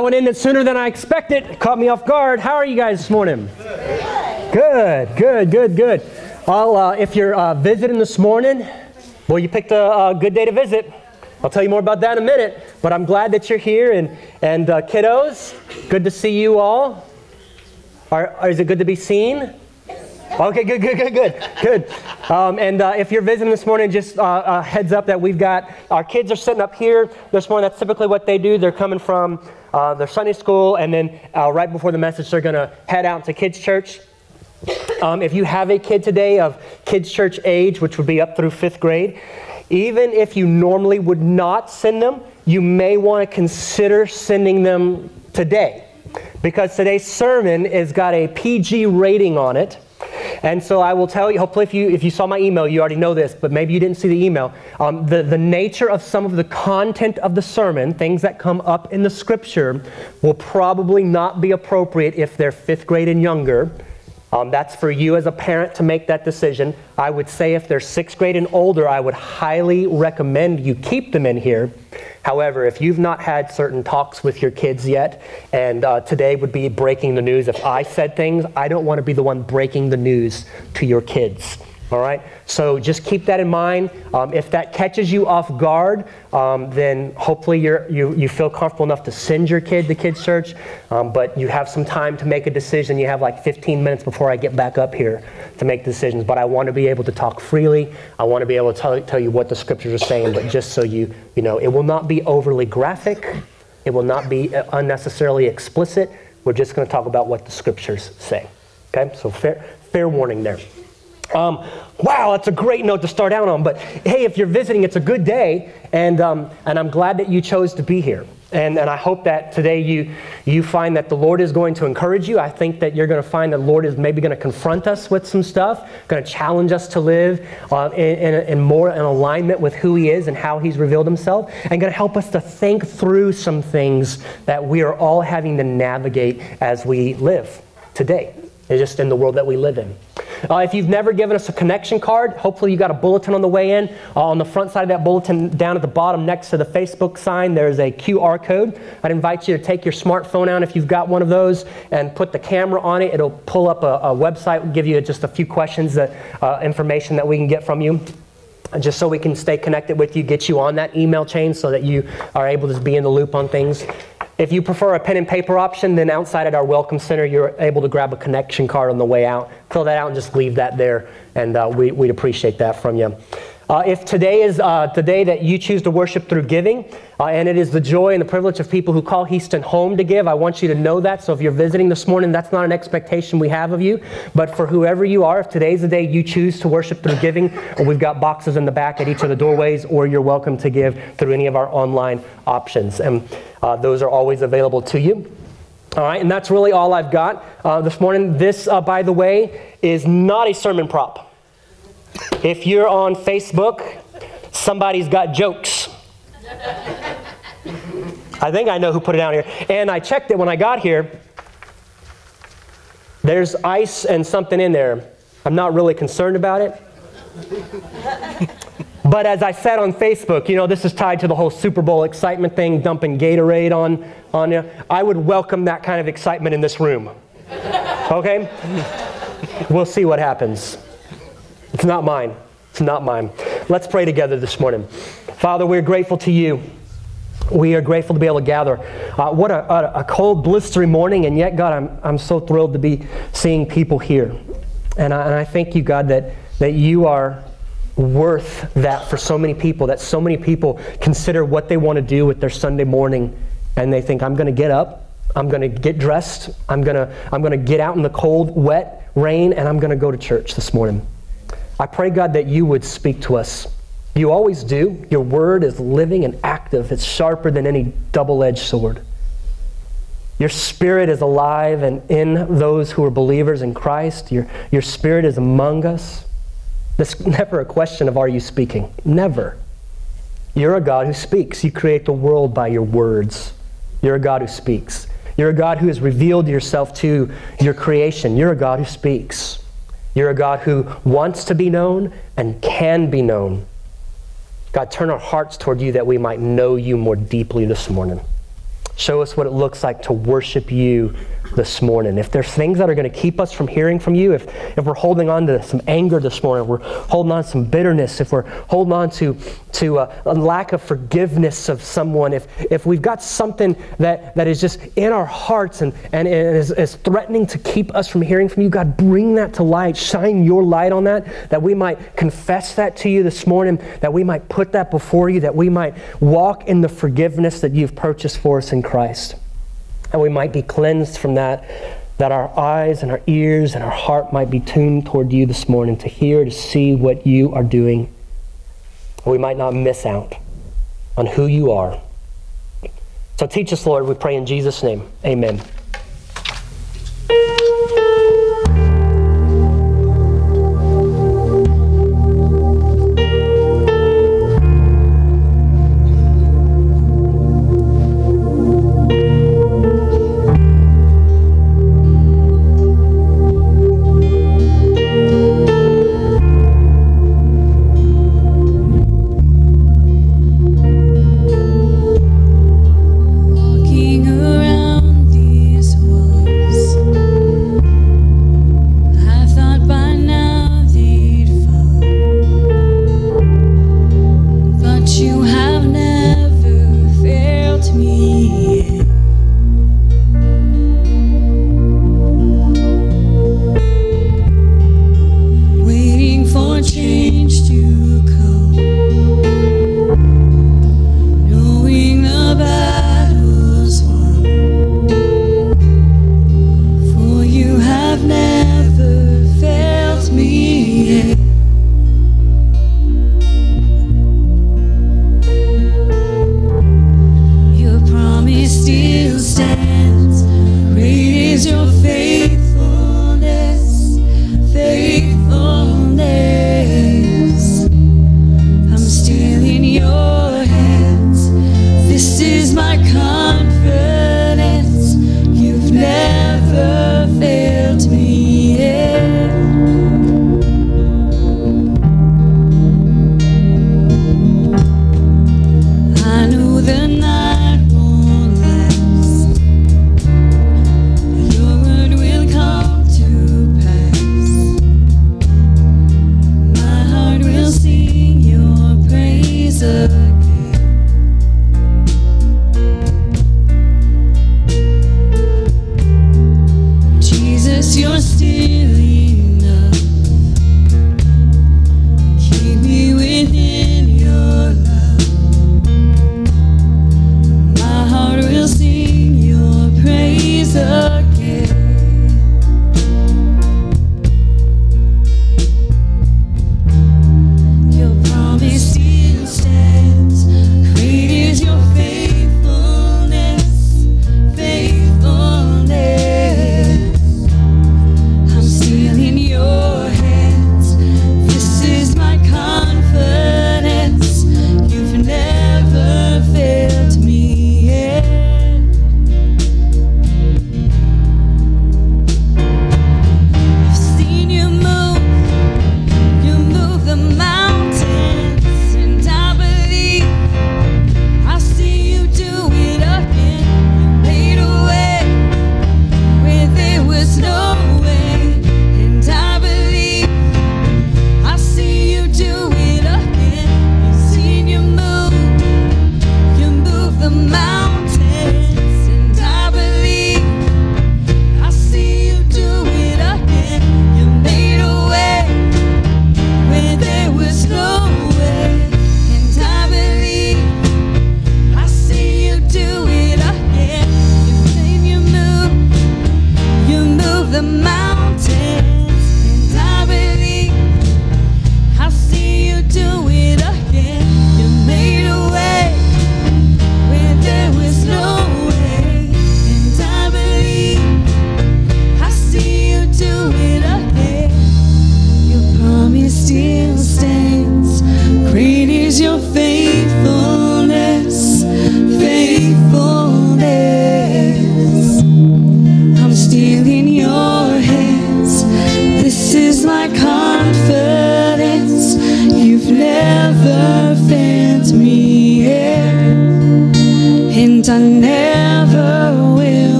good. That one ended sooner than I expected. Caught me off guard. How are you guys this morning? Good, good, good, good. Well, uh, if you're uh, visiting this morning, well, you picked a, a, good day to visit. I'll tell you more about that in a minute. But I'm glad that you're here. And, and uh, kiddos, good to see you all. Are, is it good to be seen? Okay, good, good, good, good, good. Um, and uh, if you're visiting this morning, just uh, uh, heads up that we've got our kids are sitting up here this morning. That's typically what they do. They're coming from uh, their Sunday school, and then uh, right before the message, they're going to head out to kids' church. Um, if you have a kid today of kids' church age, which would be up through fifth grade, even if you normally would not send them, you may want to consider sending them today because today's sermon has got a PG rating on it. And so I will tell you, hopefully if you, if you saw my email, you already know this, but maybe you didn't see the email. Um, the, the nature of some of the content of the sermon, things that come up in the scripture, will probably not be appropriate if they're fifth grade and younger. Um, that's for you as a parent to make that decision. I would say if they're sixth grade and older, I would highly recommend you keep them in here. However, if you've not had certain talks with your kids yet, and uh, today would be breaking the news, if I said things, I don't want to be the one breaking the news to your kids. All right? So just keep that in mind. Um, if that catches you off guard, um, then hopefully you you, feel comfortable enough to send your kid to kids' church, um, but you have some time to make a decision. You have like 15 minutes before I get back up here to make decisions. But I want to be able to talk freely. I want to be able to tell, tell you what the scriptures are saying, but just so you, you know, it will not be overly graphic. It will not be uh, unnecessarily explicit. We're just going to talk about what the scriptures say. Okay? So fair, fair warning there. Um, wow, that's a great note to start out on. But hey, if you're visiting, it's a good day, and, um, and I'm glad that you chose to be here. And, and I hope that today you, you find that the Lord is going to encourage you. I think that you're going to find that the Lord is maybe going to confront us with some stuff, going to challenge us to live uh, in, in, in, more in alignment with who He is and how He's revealed Himself, and going to help us to think through some things that we are all having to navigate as we live today, just in the world that we live in. Uh, if you've never given us a connection card, hopefully you got a bulletin on the way in. Uh, on the front side of that bulletin, down at the bottom next to the Facebook sign, there's a QR code. I'd invite you to take your smartphone out if you've got one of those and put the camera on it. It'll pull up a, a website, give you just a few questions, that, uh, information that we can get from you just so we can stay connected with you, get you on that email chain so that you are able to be in the loop on things. If you prefer a pen and paper option, then outside at our Welcome Center, you're able to grab a connection card on the way out, fill that out, and just leave that there, and uh, we, would appreciate that from you. Uh, if today is uh, the day that you choose to worship through giving, uh, and it is the joy and the privilege of people who call Houston home to give, I want you to know that. So if you're visiting this morning, that's not an expectation we have of you. But for whoever you are, if today's the day you choose to worship through giving, we've got boxes in the back at each of the doorways, or you're welcome to give through any of our online options. And uh, those are always available to you. All right, and that's really all I've got uh, this morning. This, uh, by the way, is not a sermon prop. If you're on Facebook, somebody's got jokes. I think I know who put it down here. And I checked it when I got here. There's ice and something in there. I'm not really concerned about it. but as I said on Facebook, you know, this is tied to the whole Super Bowl excitement thing, dumping Gatorade on, on you. I would welcome that kind of excitement in this room. Okay? we'll see what happens. It's not mine. It's not mine. Let's pray together this morning. Father, we're grateful to you. We are grateful to be able to gather. Uh, what a, a, cold, blistering morning, and yet, God, I'm, I'm so thrilled to be seeing people here. And I, and I thank you, God, that, that you are worth that for so many people, that so many people consider what they want to do with their Sunday morning, and they think, I'm going to get up, I'm going to get dressed, I'm going to, I'm going to get out in the cold, wet rain, and I'm going to go to church this morning. I pray, God, that you would speak to us. You always do. Your word is living and active, it's sharper than any double edged sword. Your spirit is alive and in those who are believers in Christ. Your, your spirit is among us. This never a question of are you speaking? Never. You're a God who speaks. You create the world by your words. You're a God who speaks. You're a God who has revealed yourself to your creation. You're a God who speaks. You're a God who wants to be known and can be known. God, turn our hearts toward you that we might know you more deeply this morning. Show us what it looks like to worship you this morning. If there's things that are going to keep us from hearing from you, if, if we're holding on to some anger this morning, if we're holding on to some bitterness, if we're holding on to, to a, a, lack of forgiveness of someone, if, if we've got something that, that is just in our hearts and, and is, is threatening to keep us from hearing from you, God, bring that to light. Shine your light on that, that we might confess that to you this morning, that we might put that before you, that we might walk in the forgiveness that you've purchased for us in Christ and we might be cleansed from that, that our eyes and our ears and our heart might be tuned toward you this morning to hear, to see what you are doing. We might not miss out on who you are. So teach us, Lord, we pray in Jesus' name. Amen.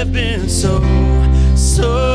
have been so, so.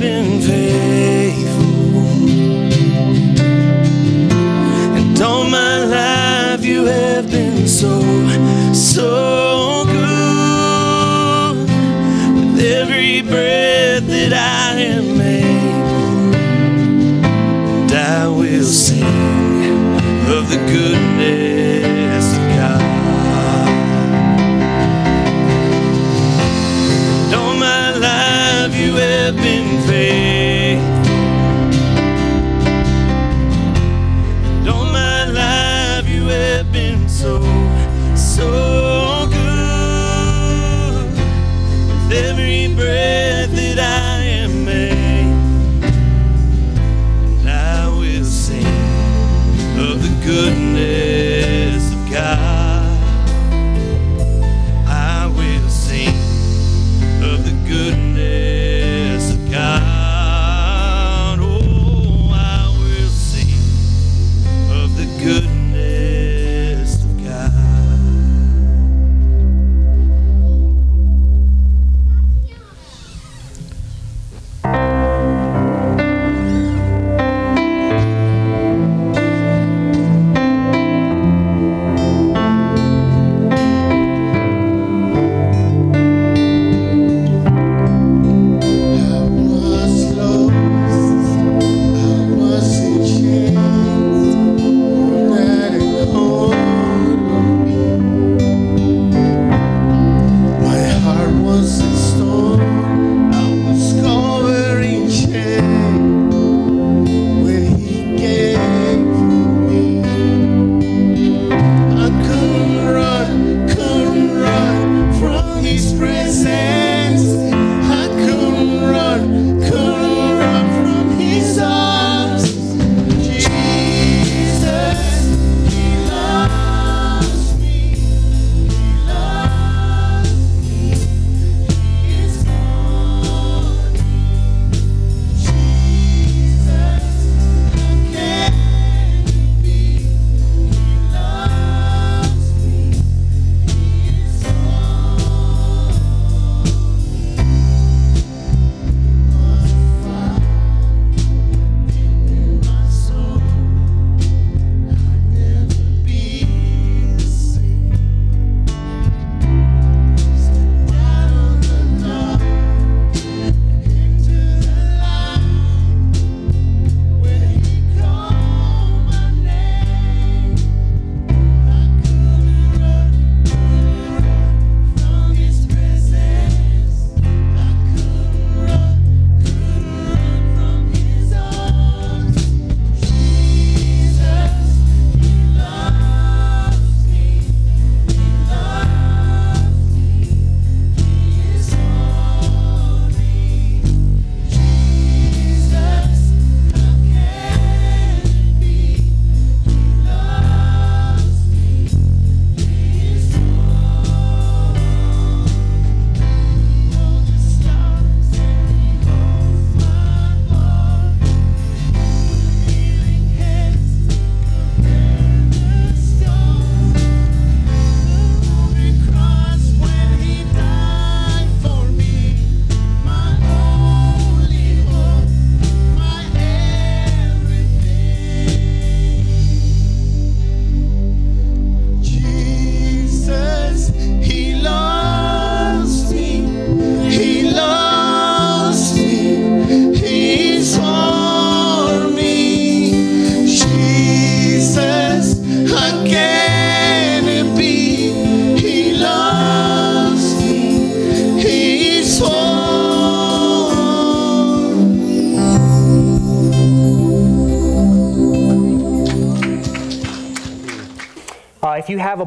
I've been faithful. And all my life you have been so, so.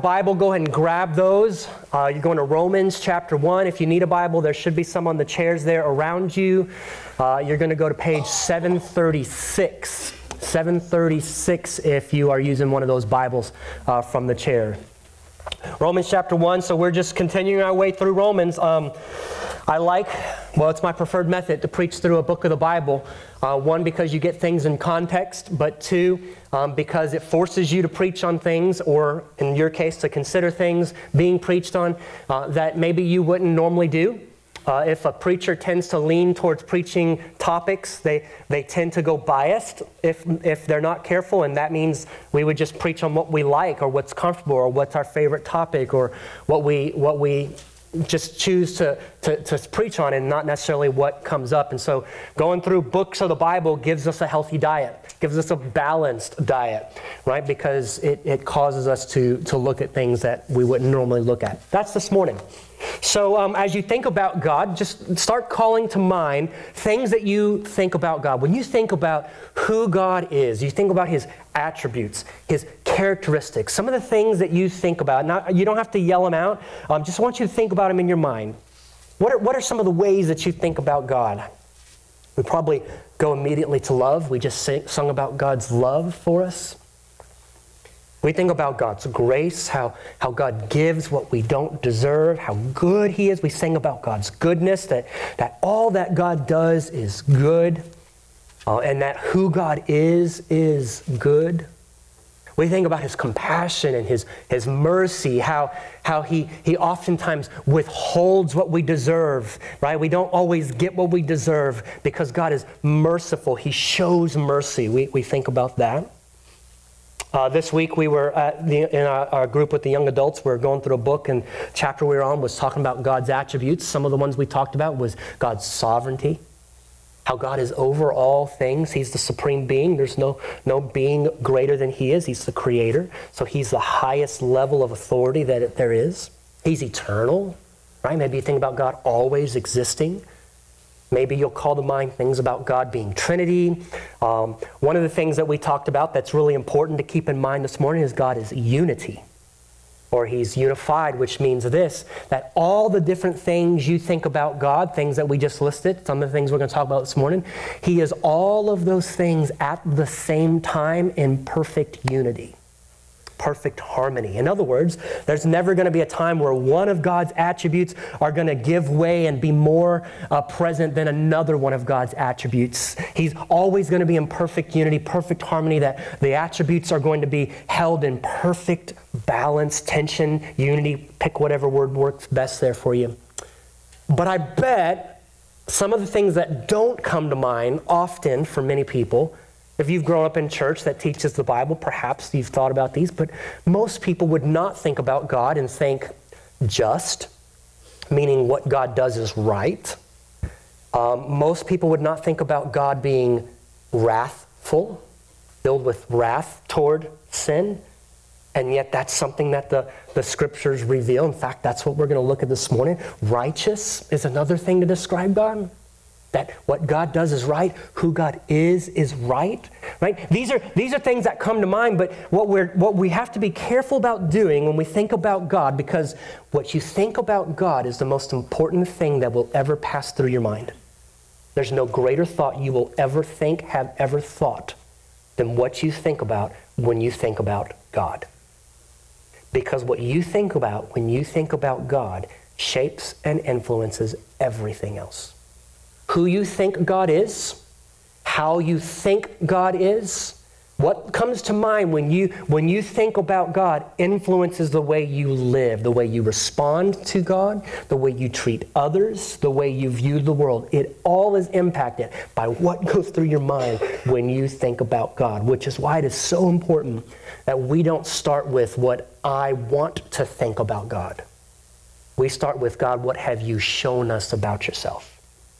Bible, go ahead and grab those. Uh, you're going to Romans chapter 1. If you need a Bible, there should be some on the chairs there around you. Uh, you're going to go to page 736. 736 if you are using one of those Bibles uh, from the chair. Romans chapter 1, so we're just continuing our way through Romans. Um, I like, well, it's my preferred method to preach through a book of the Bible. Uh, one, because you get things in context, but two, um, because it forces you to preach on things, or in your case, to consider things being preached on uh, that maybe you wouldn't normally do. Uh, if a preacher tends to lean towards preaching topics, they, they tend to go biased if, if they're not careful, and that means we would just preach on what we like or what's comfortable or what's our favorite topic or what we, what we just choose to, to, to, preach on and not necessarily what comes up. And so going through books of the Bible gives us a healthy diet, gives us a balanced diet, right? Because it, it causes us to, to look at things that we wouldn't normally look at. That's this morning. So, um, as you think about God, just start calling to mind things that you think about God. When you think about who God is, you think about His attributes, His characteristics, some of the things that you think about. Now, you don't have to yell them out. Um, just want you to think about them in your mind. What are, what are some of the ways that you think about God? We probably go immediately to love. We just sing, sung about God's love for us. We think about God's grace, how, how God gives what we don't deserve, how good He is. We sing about God's goodness, that, that all that God does is good, uh, and that who God is is good. We think about His compassion and His, his mercy, how, how he, he oftentimes withholds what we deserve, right? We don't always get what we deserve because God is merciful. He shows mercy. We, we think about that. Uh, this week we were the, in our, our, group with the young adults. We were going through a book, and chapter we were on was talking about God's attributes. Some of the ones we talked about was God's sovereignty, how God is over all things. He's the supreme being. There's no, no being greater than He is. He's the creator. So He's the highest level of authority that there is. He's eternal, right? Maybe you think about God always existing. Maybe you'll call to mind things about God being Trinity. Um, one of the things that we talked about that's really important to keep in mind this morning is God is unity, or He's unified, which means this that all the different things you think about God, things that we just listed, some of the things we're going to talk about this morning, He is all of those things at the same time in perfect unity perfect harmony. In other words, there's never going to be a time where one of God's attributes are going to give way and be more uh, present than another one of God's attributes. He's always going to be in perfect unity, perfect harmony, that the attributes are going to be held in perfect balance, tension, unity. Pick whatever word works best there for you. But I bet some of the things that don't come to mind often for many people if you've grown up in church that teaches the Bible, perhaps you've thought about these, but most people would not think about God and think just, meaning what God does is right. Um, most people would not think about God being wrathful, filled with wrath toward sin. And yet, that's something that the, the scriptures reveal. In fact, that's what we're going to look at this morning. Righteous is another thing to describe God. That what God does is right, who God is is right, right? These are, these are things that come to mind, but what, we're, what we have to be careful about doing when we think about God, because what you think about God is the most important thing that will ever pass through your mind. There's no greater thought you will ever think, have ever thought, than what you think about when you think about God. Because what you think about when you think about God shapes and influences everything else who you think God is, how you think God is, what comes to mind when you, when you think about God influences the way you live, the way you respond to God, the way you treat others, the way you view the world. It all is impacted by what goes through your mind when you think about God, which is why it is so important that we don't start with what I want to think about God. We start with God, what have you shown us about yourself?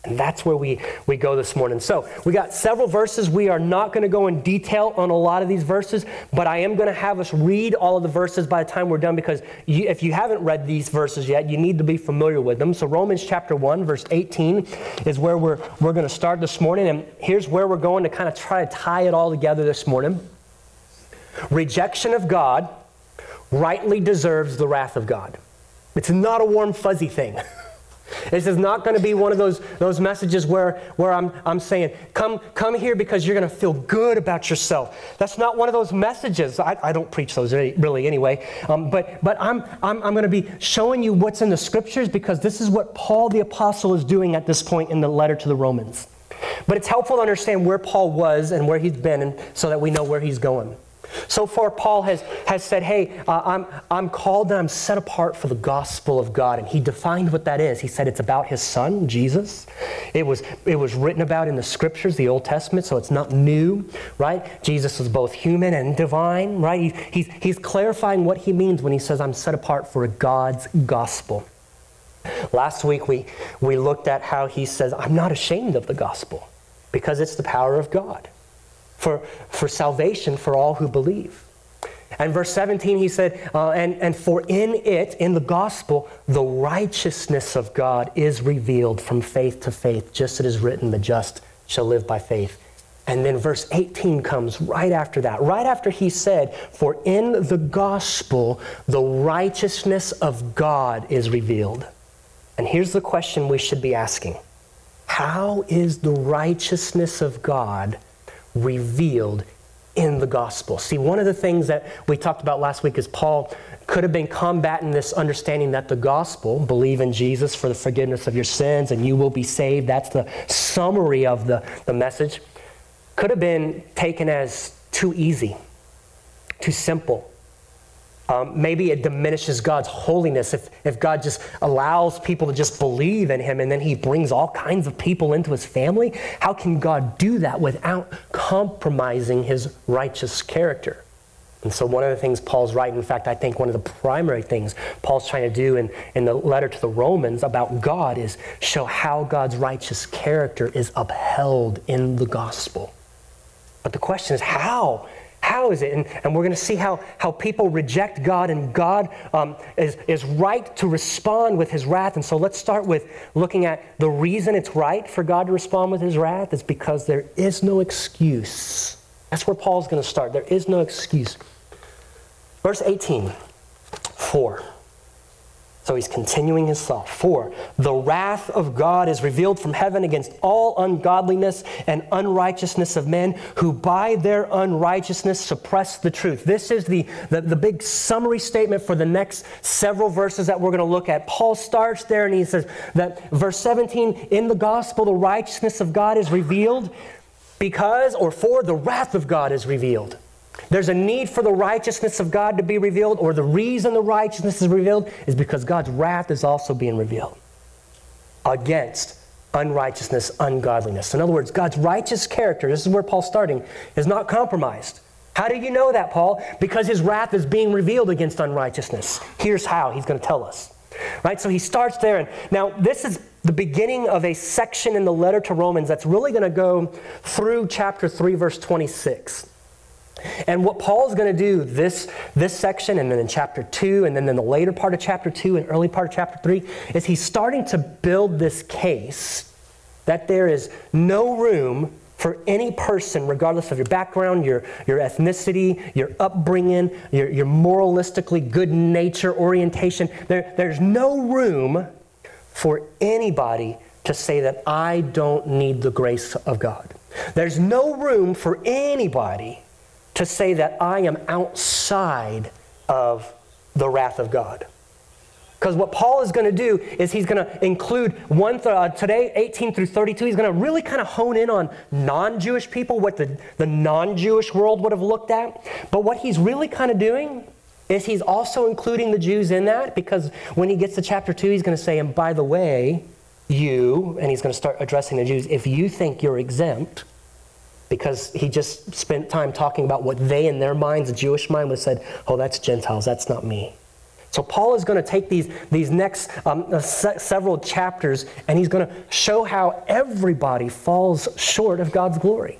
And that's where we, we go this morning. So, we got several verses. We are not going to go in detail on a lot of these verses, but I am going to have us read all of the verses by the time we're done because you, if you haven't read these verses yet, you need to be familiar with them. So, Romans chapter 1, verse 18 is where we're, we're going to start this morning. And here's where we're going to kind of try to tie it all together this morning rejection of God rightly deserves the wrath of God. It's not a warm, fuzzy thing. This is not going to be one of those, those messages where, where I'm, I'm saying, come, come here because you're going to feel good about yourself. That's not one of those messages. I, I don't preach those really anyway. Um, but but I'm, I'm, I'm going to be showing you what's in the scriptures because this is what Paul the Apostle is doing at this point in the letter to the Romans. But it's helpful to understand where Paul was and where he's been and so that we know where he's going. So far, Paul has, has said, Hey, uh, I'm, I'm called and I'm set apart for the gospel of God. And he defined what that is. He said it's about his son, Jesus. It was, it was written about in the scriptures, the Old Testament, so it's not new, right? Jesus was both human and divine, right? He, he's, he's clarifying what he means when he says, I'm set apart for God's gospel. Last week, we, we looked at how he says, I'm not ashamed of the gospel because it's the power of God for, for salvation for all who believe. And verse 17, he said, uh, and, and for in it, in the gospel, the righteousness of God is revealed from faith to faith, just as it is written, the just shall live by faith. And then verse 18 comes right after that, right after he said, For in the gospel, the righteousness of God is revealed. And here's the question we should be asking How is the righteousness of God revealed in the gospel. See, one of the things that we talked about last week is Paul could have been combating this understanding that the gospel, believe in Jesus for the forgiveness of your sins and you will be saved. That's the summary of the, the message. Could have been taken as too easy, too simple, um, maybe it diminishes God's holiness if, if God just allows people to just believe in Him and then He brings all kinds of people into His family. How can God do that without compromising His righteous character? And so, one of the things Paul's writing, in fact, I think one of the primary things Paul's trying to do in, in the letter to the Romans about God is show how God's righteous character is upheld in the gospel. But the question is, how? How is it? And, and we're going to see how, how people reject God, and God um, is, is right to respond with his wrath. And so let's start with looking at the reason it's right for God to respond with his wrath is because there is no excuse. That's where Paul's going to start. There is no excuse. Verse 18, 4. So he's continuing his thought. For the wrath of God is revealed from heaven against all ungodliness and unrighteousness of men who by their unrighteousness suppress the truth. This is the, the, the big summary statement for the next several verses that we're going to look at. Paul starts there and he says that verse 17 in the gospel, the righteousness of God is revealed because or for the wrath of God is revealed. There's a need for the righteousness of God to be revealed, or the reason the righteousness is revealed is because God's wrath is also being revealed against unrighteousness, ungodliness. In other words, God's righteous character, this is where Paul's starting, is not compromised. How do you know that, Paul? Because his wrath is being revealed against unrighteousness. Here's how he's going to tell us. Right? So he starts there. And now, this is the beginning of a section in the letter to Romans that's really going to go through chapter 3, verse 26. And what Paul's going to do this, this section, and then in chapter 2, and then in the later part of chapter 2 and early part of chapter 3, is he's starting to build this case that there is no room for any person, regardless of your background, your, your ethnicity, your upbringing, your, your moralistically good nature orientation. There, there's no room for anybody to say that I don't need the grace of God. There's no room for anybody to say that I am outside of the wrath of God. Because what Paul is going to do is he's going to include one th- uh, today, 18 through 32. He's going to really kind of hone in on non Jewish people, what the, the non Jewish world would have looked at. But what he's really kind of doing is he's also including the Jews in that because when he gets to chapter 2, he's going to say, and by the way, you, and he's going to start addressing the Jews, if you think you're exempt, because he just spent time talking about what they in their minds, a Jewish mind, would have said, oh, that's Gentiles, that's not me. So Paul is going to take these, these next um, uh, se- several chapters and he's going to show how everybody falls short of God's glory.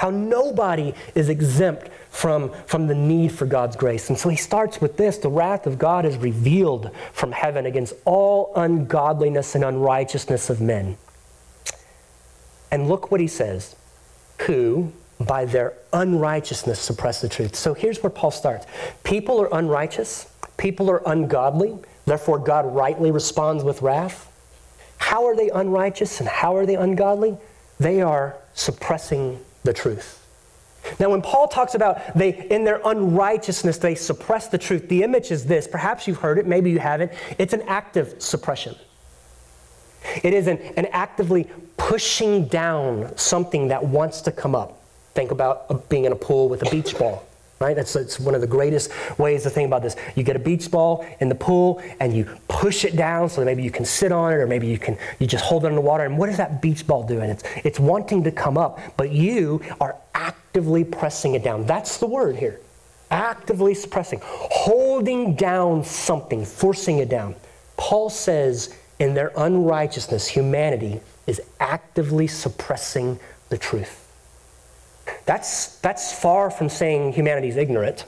How nobody is exempt from, from the need for God's grace. And so he starts with this the wrath of God is revealed from heaven against all ungodliness and unrighteousness of men. And look what he says who, by their unrighteousness suppress the truth. So here's where Paul starts. People are unrighteous, people are ungodly, therefore God rightly responds with wrath. How are they unrighteous and how are they ungodly? They are suppressing the truth. Now, when Paul talks about they, in their unrighteousness, they suppress the truth, the image is this. Perhaps you've heard it, maybe you haven't. It's an active suppression. It is an, an actively pushing down something that wants to come up. Think about being in a pool with a beach ball right? That's, one of the greatest ways to think about this. You get a beach ball in the pool and you push it down so maybe you can sit on it or maybe you can you just hold it in the water. And what is that beach ball doing? It's, it's wanting to come up, but you are actively pressing it down. That's the word here. Actively suppressing, holding down something, forcing it down. Paul says in their unrighteousness, humanity is actively suppressing the truth. That's, that's far from saying humanity is ignorant.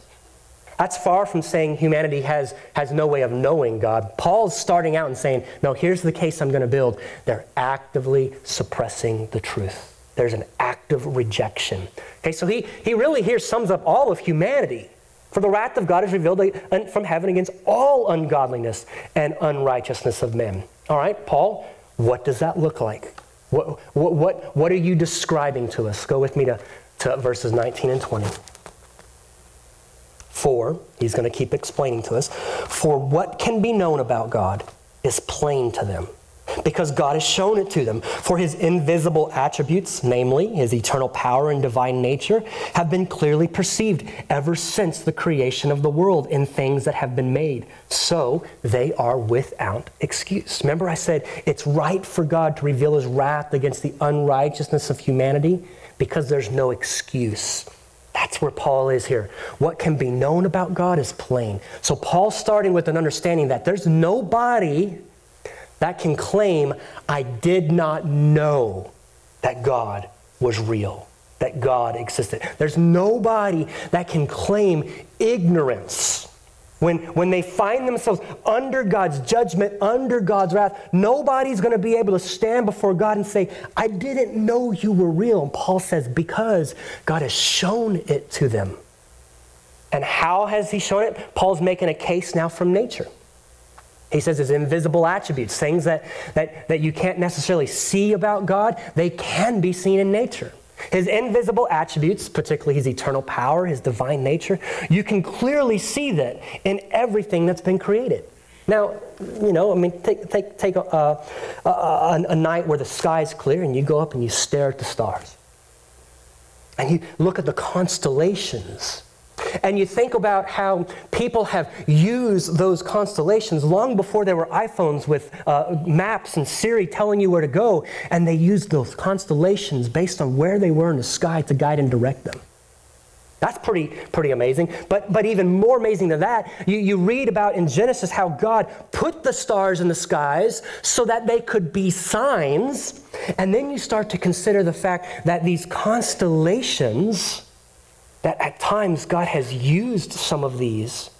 That's far from saying humanity has, has no way of knowing God. Paul's starting out and saying, no, here's the case I'm going to build. They're actively suppressing the truth. There's an active rejection. Okay, so he, he really here sums up all of humanity. For the wrath of God is revealed from heaven against all ungodliness and unrighteousness of men. All right, Paul, what does that look like? What, what, what, what are you describing to us? Go with me to to verses 19 and 20. For, he's going to keep explaining to us, for what can be known about God is plain to them because God has shown it to them. For his invisible attributes, namely his eternal power and divine nature, have been clearly perceived ever since the creation of the world in things that have been made. So they are without excuse. Remember, I said it's right for God to reveal his wrath against the unrighteousness of humanity because there's no excuse. That's where Paul is here. What can be known about God is plain. So Paul's starting with an understanding that there's nobody that can claim, I did not know that God was real, that God existed. There's nobody that can claim ignorance when, when they find themselves under God's judgment, under God's wrath, nobody's going to be able to stand before God and say, I didn't know you were real. And Paul says, because God has shown it to them. And how has he shown it? Paul's making a case now from nature. He says his invisible attributes, things that, that, that you can't necessarily see about God, they can be seen in nature. His invisible attributes, particularly his eternal power, his divine nature, you can clearly see that in everything that's been created. Now, you know, I mean, take, take, take a, a, a, a night where the sky's clear and you go up and you stare at the stars. And you look at the constellations and you think about how people have used those constellations long before there were iPhones with uh, maps and Siri telling you where to go, and they used those constellations based on where they were in the sky to guide and direct them. That's pretty, pretty amazing. But, but even more amazing than that, you, you read about in Genesis how God put the stars in the skies so that they could be signs. And then you start to consider the fact that these constellations that at times God has used some of these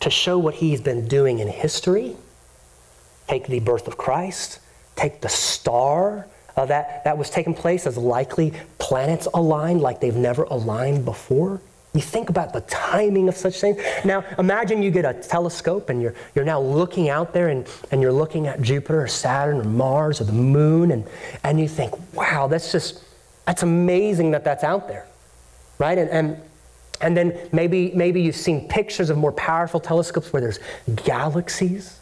to show what He's been doing in history. Take the birth of Christ, take the star uh, that, that was taking place as likely planets aligned like they've never aligned before. You think about the timing of such things. Now, imagine you get a telescope and you're, you're now looking out there and, and you're looking at Jupiter or Saturn or Mars or the moon, and, and you think, wow, that's just, that's amazing that that's out there right? And, and, and then maybe, maybe you've seen pictures of more powerful telescopes where there's galaxies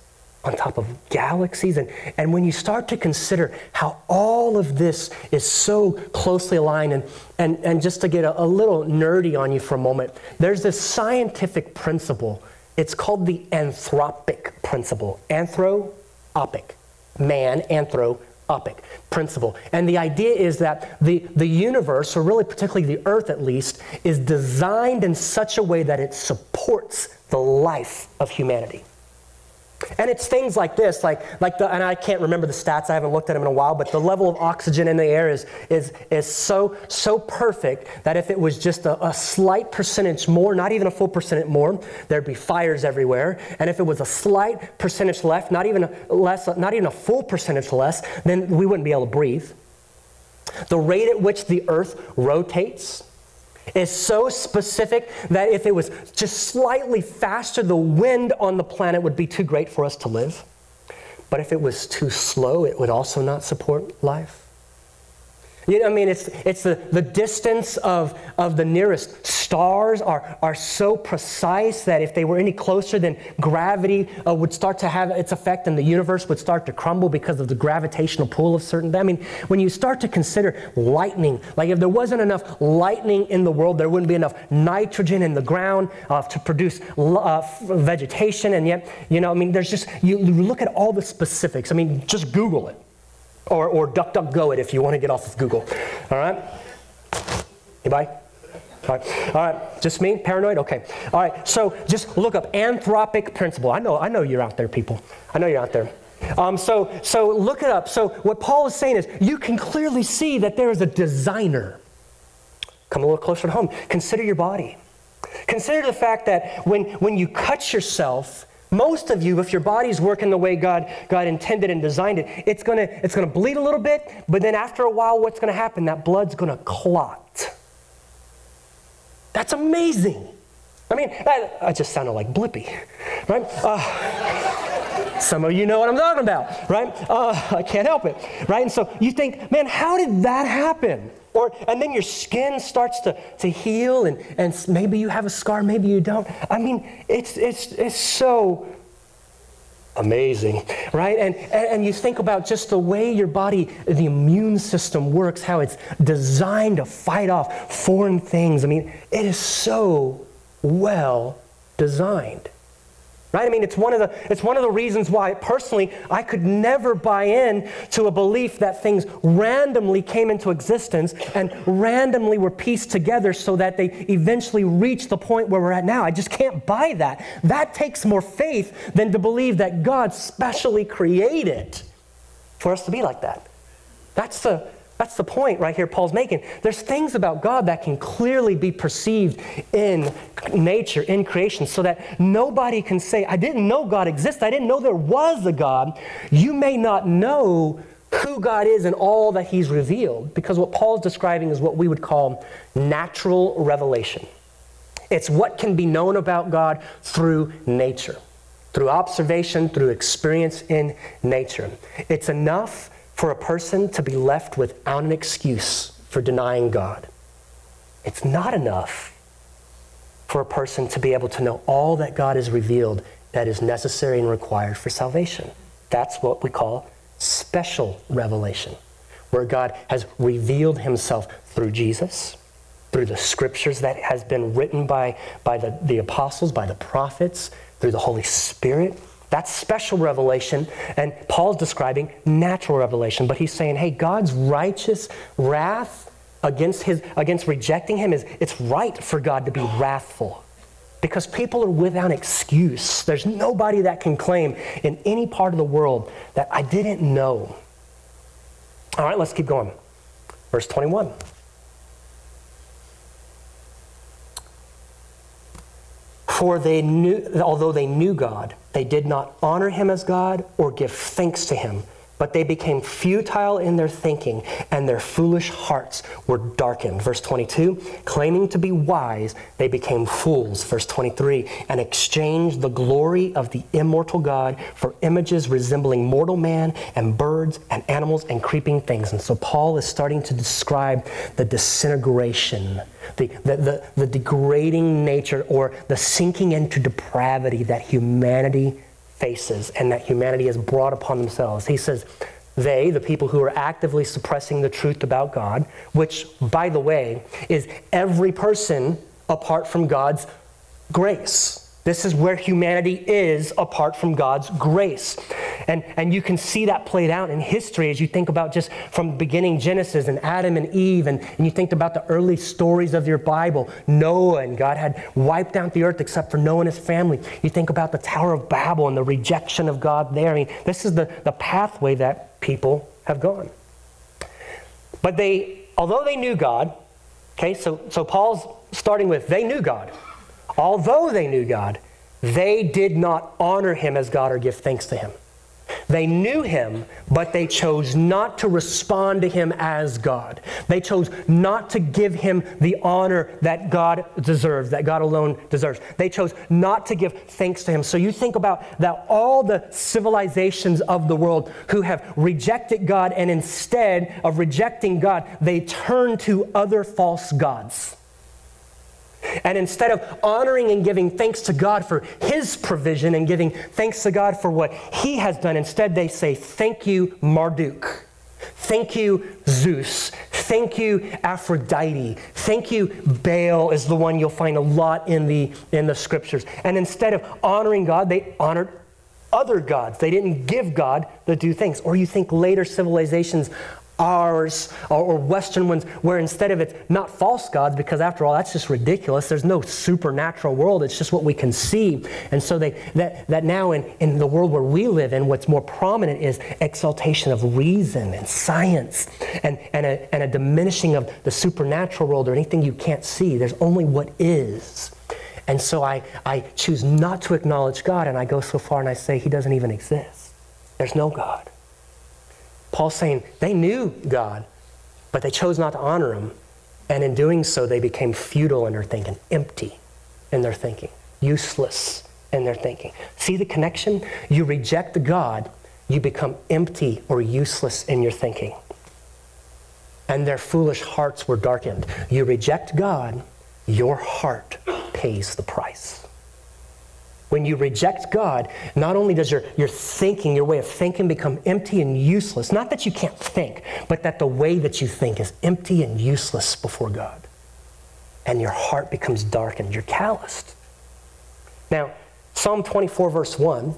on top of galaxies. And, and when you start to consider how all of this is so closely aligned, and, and, and just to get a, a little nerdy on you for a moment, there's this scientific principle. It's called the anthropic principle. Anthropic. Man, anthro, opic principle. And the idea is that the, the universe, or really particularly the earth at least, is designed in such a way that it supports the life of humanity. And it's things like this, like, like the, and I can't remember the stats, I haven't looked at them in a while, but the level of oxygen in the air is, is, is so, so perfect that if it was just a, a slight percentage more, not even a full percent more, there'd be fires everywhere. And if it was a slight percentage left, not even a less, not even a full percentage less, then we wouldn't be able to breathe. The rate at which the earth rotates is so specific that if it was just slightly faster, the wind on the planet would be too great for us to live. But if it was too slow, it would also not support life. You know, I mean, it's, it's the, the distance of, of the nearest stars are, are so precise that if they were any closer, then gravity uh, would start to have its effect and the universe would start to crumble because of the gravitational pull of certain. I mean, when you start to consider lightning, like if there wasn't enough lightning in the world, there wouldn't be enough nitrogen in the ground uh, to produce uh, vegetation. And yet, you know, I mean, there's just, you, you look at all the specifics. I mean, just Google it or, or DuckDuckGo it if you want to get off of Google. All right? Anybody? All right. All right. Just me? Paranoid? Okay. All right. So just look up anthropic principle. I know, I know you're out there, people. I know you're out there. Um, so, so look it up. So what Paul is saying is you can clearly see that there is a designer. Come a little closer to home. Consider your body. Consider the fact that when, when you cut yourself, most of you, if your body's working the way God, God intended and designed it, it's going to it's gonna bleed a little bit, but then after a while, what's going to happen? That blood's going to clot. That's amazing. I mean, that, I just sounded like Blippi, right? Uh, some of you know what I'm talking about, right? Uh, I can't help it, right? And so you think, man, how did that happen? Or, and then your skin starts to, to heal, and, and maybe you have a scar, maybe you don't. I mean, it's, it's, it's so amazing, right? And, and, and you think about just the way your body, the immune system works, how it's designed to fight off foreign things. I mean, it is so well designed. Right? I mean, it's one, of the, it's one of the reasons why, personally, I could never buy in to a belief that things randomly came into existence and randomly were pieced together so that they eventually reach the point where we're at now. I just can't buy that. That takes more faith than to believe that God specially created for us to be like that. That's the, that's the point right here Paul's making. There's things about God that can clearly be perceived in nature, in creation, so that nobody can say, I didn't know God exists. I didn't know there was a God. You may not know who God is and all that He's revealed, because what Paul's describing is what we would call natural revelation. It's what can be known about God through nature, through observation, through experience in nature. It's enough for a person to be left without an excuse for denying God. It's not enough for a person to be able to know all that God has revealed that is necessary and required for salvation. That's what we call special revelation, where God has revealed himself through Jesus, through the scriptures that has been written by, by the, the apostles, by the prophets, through the Holy Spirit, that's special revelation. And Paul's describing natural revelation. But he's saying, hey, God's righteous wrath against, his, against rejecting him is it's right for God to be wrathful. Because people are without excuse. There's nobody that can claim in any part of the world that I didn't know. All right, let's keep going. Verse 21. For they knew, although they knew God, they did not honor him as God or give thanks to him but they became futile in their thinking, and their foolish hearts were darkened. Verse 22 claiming to be wise, they became fools. Verse 23 and exchanged the glory of the immortal God for images resembling mortal man and birds and animals and creeping things. And so Paul is starting to describe the disintegration, the, the, the, the degrading nature, or the sinking into depravity that humanity faces and that humanity has brought upon themselves. He says, they, the people who are actively suppressing the truth about God, which, by the way, is every person apart from God's grace. This is where humanity is apart from God's grace. And, and you can see that played out in history as you think about just from beginning Genesis and Adam and Eve, and, and you think about the early stories of your Bible. Noah and God had wiped out the earth except for Noah and his family. You think about the Tower of Babel and the rejection of God there. I mean, this is the, the pathway that people have gone. But they, although they knew God, okay, so, so Paul's starting with they knew God. Although they knew God, they did not honor him as God or give thanks to him. They knew him, but they chose not to respond to him as God. They chose not to give him the honor that God deserves, that God alone deserves. They chose not to give thanks to him. So you think about that all the civilizations of the world who have rejected God, and instead of rejecting God, they turn to other false gods. And instead of honoring and giving thanks to God for His provision and giving thanks to God for what He has done, instead they say, Thank you, Marduk. Thank you, Zeus. Thank you, Aphrodite. Thank you, Baal is the one you'll find a lot in the, in the scriptures. And instead of honoring God, they honored other gods. They didn't give God the due thanks. Or you think later civilizations ours or, Western ones, where instead of it's not false gods, because after all, that's just ridiculous. There's no supernatural world. It's just what we can see. And so they, that, that now in, in the world where we live in, what's more prominent is exaltation of reason and science and, and, a, and a diminishing of the supernatural world or anything you can't see. There's only what is. And so I, I choose not to acknowledge God, and I go so far and I say, He doesn't even exist. There's no God. Paul's saying they knew God, but they chose not to honor him. And in doing so, they became futile in their thinking, empty in their thinking, useless in their thinking. See the connection? You reject God, you become empty or useless in your thinking. And their foolish hearts were darkened. You reject God, your heart pays the price. When you reject God, not only does your, your thinking, your way of thinking become empty and useless, not that you can't think, but that the way that you think is empty and useless before God. And your heart becomes darkened, you're calloused. Now, Psalm 24, verse 1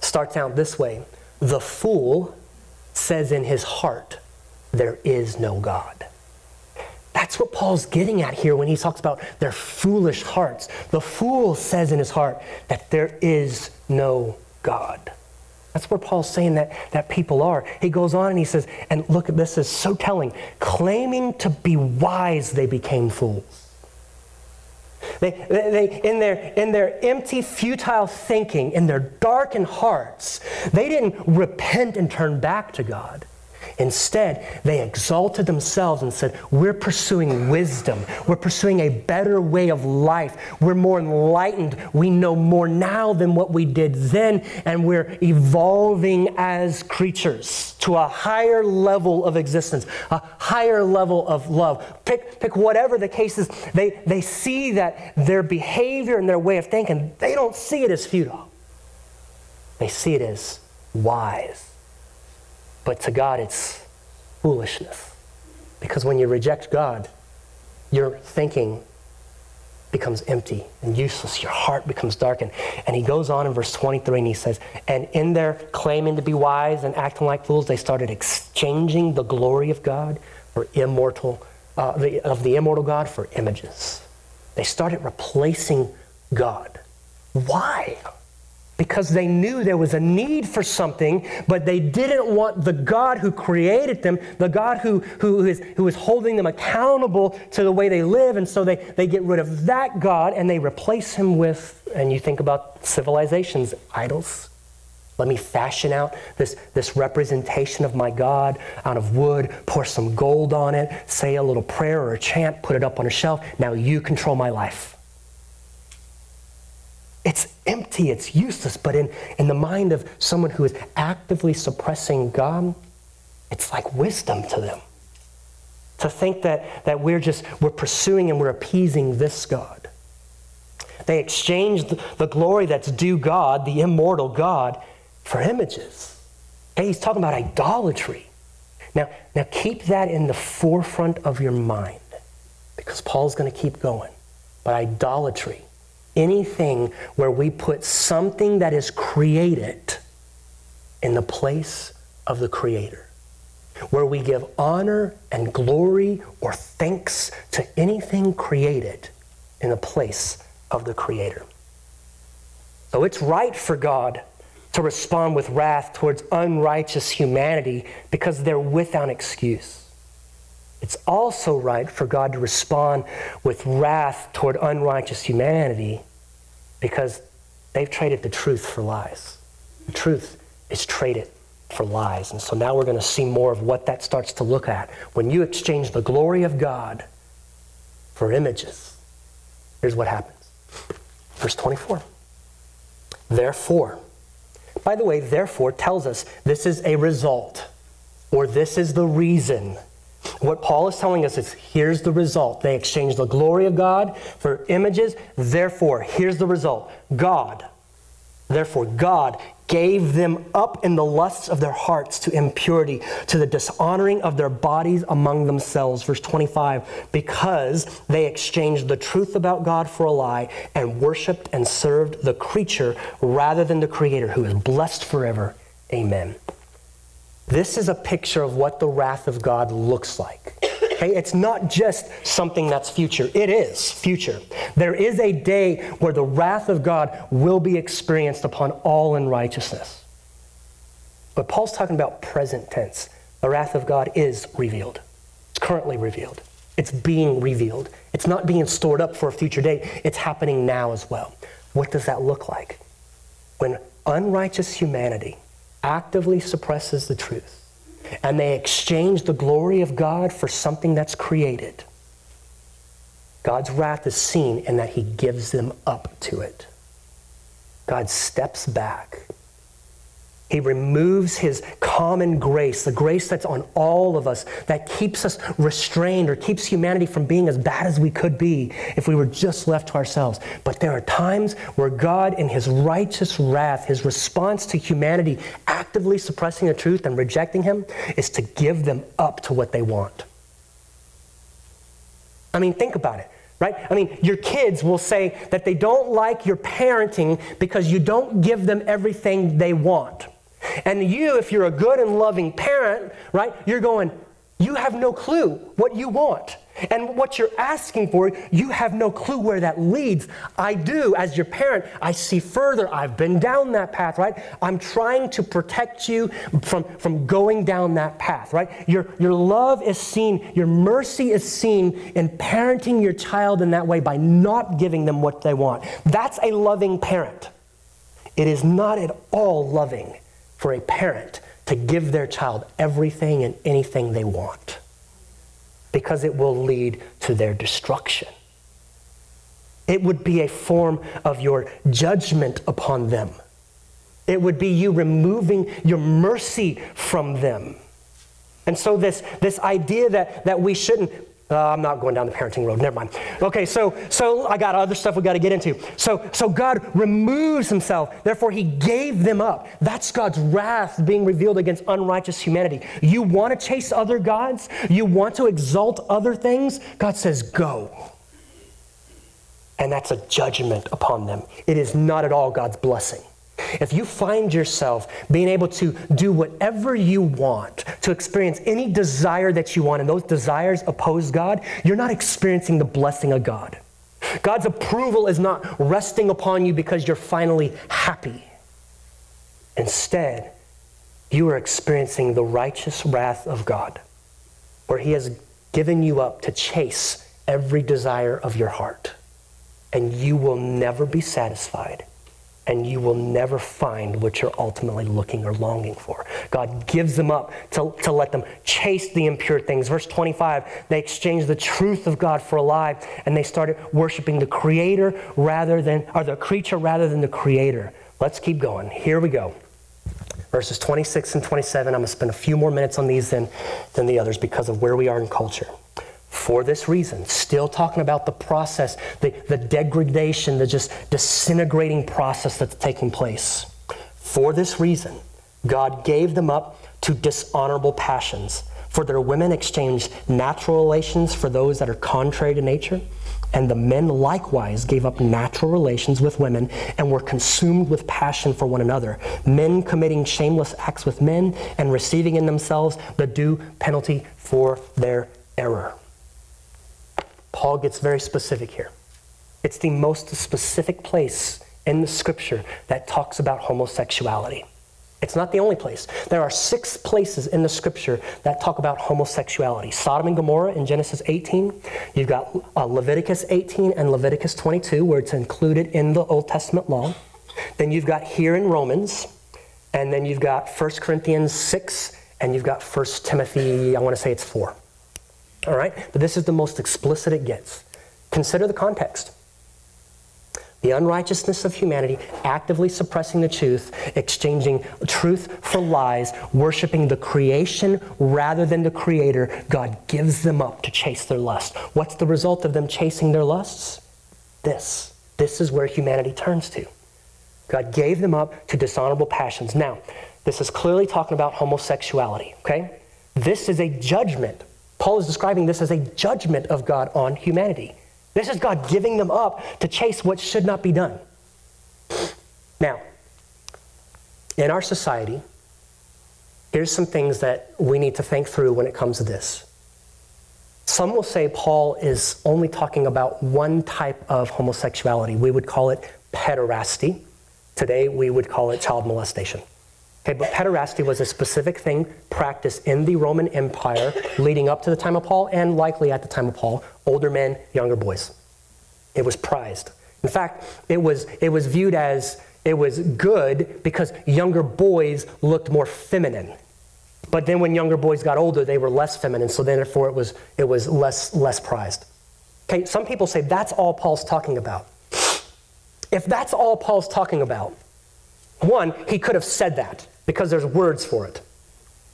starts out this way The fool says in his heart, There is no God. That's what Paul's getting at here when he talks about their foolish hearts. The fool says in his heart that there is no God. That's where Paul's saying that, that people are. He goes on and he says, and look at this is so telling. Claiming to be wise, they became fools. They, they, in, their, in their empty, futile thinking, in their darkened hearts, they didn't repent and turn back to God. Instead, they exalted themselves and said, We're pursuing wisdom. We're pursuing a better way of life. We're more enlightened. We know more now than what we did then, and we're evolving as creatures to a higher level of existence, a higher level of love. Pick, pick whatever the case is. They, they see that their behavior and their way of thinking, they don't see it as futile, they see it as wise. But to God, it's foolishness. Because when you reject God, your thinking becomes empty and useless. Your heart becomes darkened. And he goes on in verse 23 and he says, And in their claiming to be wise and acting like fools, they started exchanging the glory of God for immortal, uh, the, of the immortal God for images. They started replacing God. Why? Because they knew there was a need for something, but they didn't want the God who created them, the God who, who, is, who is holding them accountable to the way they live. And so they, they get rid of that God and they replace him with, and you think about civilizations, idols. Let me fashion out this, this representation of my God out of wood, pour some gold on it, say a little prayer or a chant, put it up on a shelf. Now you control my life. It's empty, it's useless, but in, in the mind of someone who is actively suppressing God, it's like wisdom to them. To think that, that we're just, we're pursuing and we're appeasing this God. They exchanged the glory that's due God, the immortal God, for images. Okay, he's talking about idolatry. Now, now keep that in the forefront of your mind because Paul's going to keep going. But idolatry anything where we put something that is created in the place of the Creator, where we give honor and glory or thanks to anything created in the place of the Creator. So it's right for God to respond with wrath towards unrighteous humanity because they're without excuse. It's also right for God to respond with wrath toward unrighteous humanity because they've traded the truth for lies. The truth is traded for lies. And so now we're going to see more of what that starts to look at. When you exchange the glory of God for images, here's what happens. Verse 24. Therefore, by the way, therefore tells us this is a result or this is the reason. What Paul is telling us is here's the result. They exchanged the glory of God for images. Therefore, here's the result God, therefore, God gave them up in the lusts of their hearts to impurity, to the dishonoring of their bodies among themselves. Verse 25, because they exchanged the truth about God for a lie and worshiped and served the creature rather than the Creator, who is blessed forever. Amen. This is a picture of what the wrath of God looks like. Okay, it's not just something that's future. It is future. There is a day where the wrath of God will be experienced upon all unrighteousness. But Paul's talking about present tense. The wrath of God is revealed. It's currently revealed. It's being revealed. It's not being stored up for a future day. It's happening now as well. What does that look like? When unrighteous humanity actively suppresses the truth, and they exchange the glory of God for something that's created, God's wrath is seen in that he gives them up to it. God steps back he removes his common grace, the grace that's on all of us, that keeps us restrained or keeps humanity from being as bad as we could be if we were just left to ourselves. But there are times where God, in his righteous wrath, his response to humanity actively suppressing the truth and rejecting him, is to give them up to what they want. I mean, think about it right? I mean, your kids will say that they don't like your parenting because you don't give them everything they want. And you, if you're a good and loving parent, right, you're going, you have no clue what you want. And what you're asking for, you have no clue where that leads. I do, as your parent, I see further. I've been down that path, right? I'm trying to protect you from, from going down that path, right? Your, your love is seen, your mercy is seen in parenting your child in that way by not giving them what they want. That's a loving parent. It is not at all loving for a parent to give their child everything and anything they want because it will lead to their destruction. It would be a form of your judgment upon them. It would be you removing your mercy from them. And so, this, this idea that, that we shouldn't uh, I'm not going down the parenting road. Never mind. Okay, so so I got other stuff we got to get into. So so God removes Himself. Therefore, He gave them up. That's God's wrath being revealed against unrighteous humanity. You want to chase other gods? You want to exalt other things? God says, "Go." And that's a judgment upon them. It is not at all God's blessing. If you find yourself being able to do whatever you want, to experience any desire that you want, and those desires oppose God, you're not experiencing the blessing of God. God's approval is not resting upon you because you're finally happy. Instead, you are experiencing the righteous wrath of God, where He has given you up to chase every desire of your heart. And you will never be satisfied and you will never find what you're ultimately looking or longing for. God gives them up to, to let them chase the impure things. Verse 25, they exchanged the truth of God for a lie, and they started worshiping the creator rather than, or the creature rather than the creator. Let's keep going. Here we go. Verses 26 and 27. I'm going to spend a few more minutes on these than, than the others because of where we are in culture for this reason. Still talking about the process, the, the degradation, the just disintegrating process that's taking place. For this reason, God gave them up to dishonorable passions. For their women exchanged natural relations for those that are contrary to nature. And the men likewise gave up natural relations with women and were consumed with passion for one another, men committing shameless acts with men and receiving in themselves the due penalty for their error. Paul gets very specific here. It's the most specific place in the scripture that talks about homosexuality. It's not the only place. There are six places in the scripture that talk about homosexuality Sodom and Gomorrah in Genesis 18. You've got uh, Leviticus 18 and Leviticus 22, where it's included in the Old Testament law. Then you've got here in Romans, And then you've got 1 Corinthians 6, and you've got 1 Timothy, I want to say it's 4. All right? But this is the most explicit it gets. Consider the context. The unrighteousness of humanity, actively suppressing the truth, exchanging truth for lies, worshiping the creation rather than the creator, God gives them up to chase their lust. What's the result of them chasing their lusts? This. This is where humanity turns to. God gave them up to dishonorable passions. Now, this is clearly talking about homosexuality, okay? This is a judgment. Paul is describing this as a judgment of God on humanity. This is God giving them up to chase what should not be done. Now, in our society, here's some things that we need to think through when it comes to this. Some will say Paul is only talking about one type of homosexuality. We would call it pederasty. Today, we would call it child molestation. Okay, but pederasty was a specific thing practiced in the Roman Empire leading up to the time of Paul and likely at the time of Paul, older men, younger boys. It was prized. In fact, it was, it was viewed as it was good because younger boys looked more feminine. But then when younger boys got older, they were less feminine, so then therefore it was, it was less, less prized. Okay, some people say that's all Paul's talking about. If that's all Paul's talking about, one, he could have said that because there's words for it.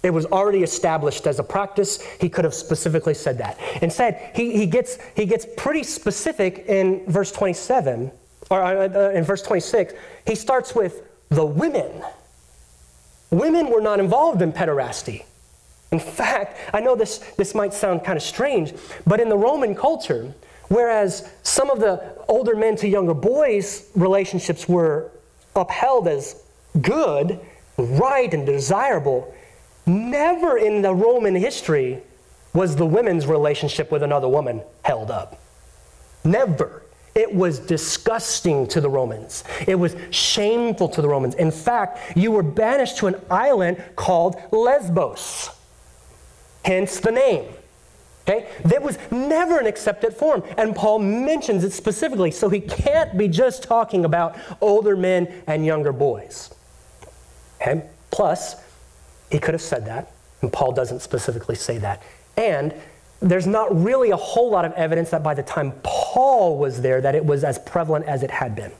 It was already established as a practice. He could have specifically said that. Instead, he, he, gets, he gets pretty specific in verse 27, or uh, uh, in verse 26. He starts with the women. Women were not involved in pederasty. In fact, I know this, this might sound kind of strange, but in the Roman culture, whereas some of the older men to younger boys relationships were upheld as good, right, and desirable, never in the Roman history was the women's relationship with another woman held up. Never. It was disgusting to the Romans. It was shameful to the Romans. In fact, you were banished to an island called Lesbos, hence the name. Okay? That was never an accepted form. And Paul mentions it specifically. So he can't be just talking about older men and younger boys. Okay? Plus, he could have said that, and Paul doesn't specifically say that. And there's not really a whole lot of evidence that by the time Paul was there that it was as prevalent as it had been.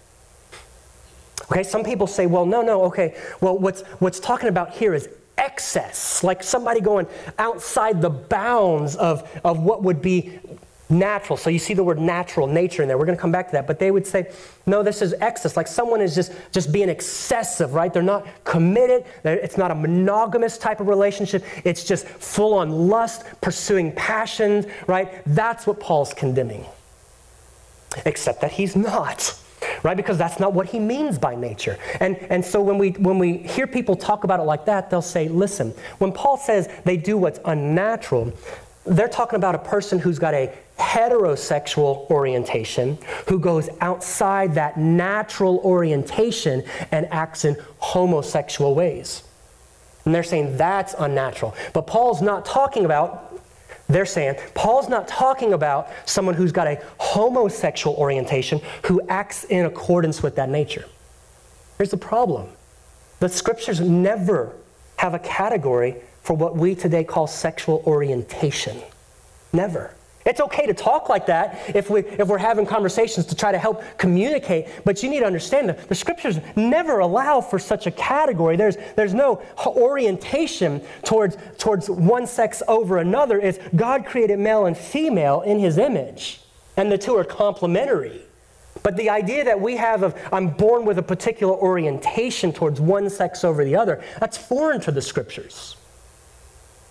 Okay, some people say, well, no, no, okay, well, what's, what's talking about here is excess, like somebody going outside the bounds of, of what would be natural. So you see the word natural, nature in there. We're going to come back to that. But they would say, no, this is excess. Like someone is just, just being excessive, right? They're not committed. It's not a monogamous type of relationship. It's just full on lust, pursuing passions, right? That's what Paul's condemning. Except that he's not right? Because that's not what he means by nature. And, and so when we, when we hear people talk about it like that, they'll say, listen, when Paul says they do what's unnatural, they're talking about a person who's got a heterosexual orientation who goes outside that natural orientation and acts in homosexual ways. And they're saying that's unnatural. But Paul's not talking about they're saying Paul's not talking about someone who's got a homosexual orientation who acts in accordance with that nature. Here's the problem the scriptures never have a category for what we today call sexual orientation. Never. It's okay to talk like that if, we, if we're having conversations to try to help communicate, but you need to understand that the scriptures never allow for such a category. There's, there's no orientation towards, towards one sex over another. It's God created male and female in his image, and the two are complementary. But the idea that we have of I'm born with a particular orientation towards one sex over the other, that's foreign to the scriptures.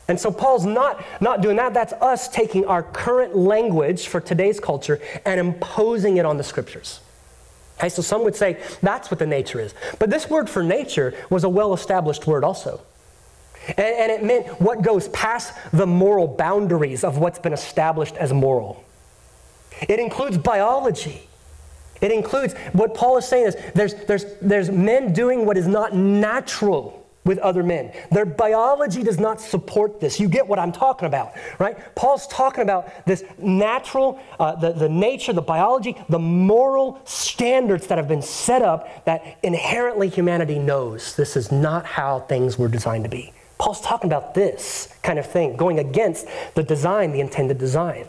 And so Paul's not, not doing that. That's us taking our current language for today's culture and imposing it on the scriptures. Okay, so some would say that's what the nature is. But this word for nature was a well established word also. And, and it meant what goes past the moral boundaries of what's been established as moral. It includes biology. It includes what Paul is saying is there's, there's, there's men doing what is not natural with other men. Their biology does not support this. You get what I'm talking about, right? Paul's talking about this natural, uh, the, the nature, the biology, the moral standards that have been set up that inherently humanity knows this is not how things were designed to be. Paul's talking about this kind of thing, going against the design, the intended design.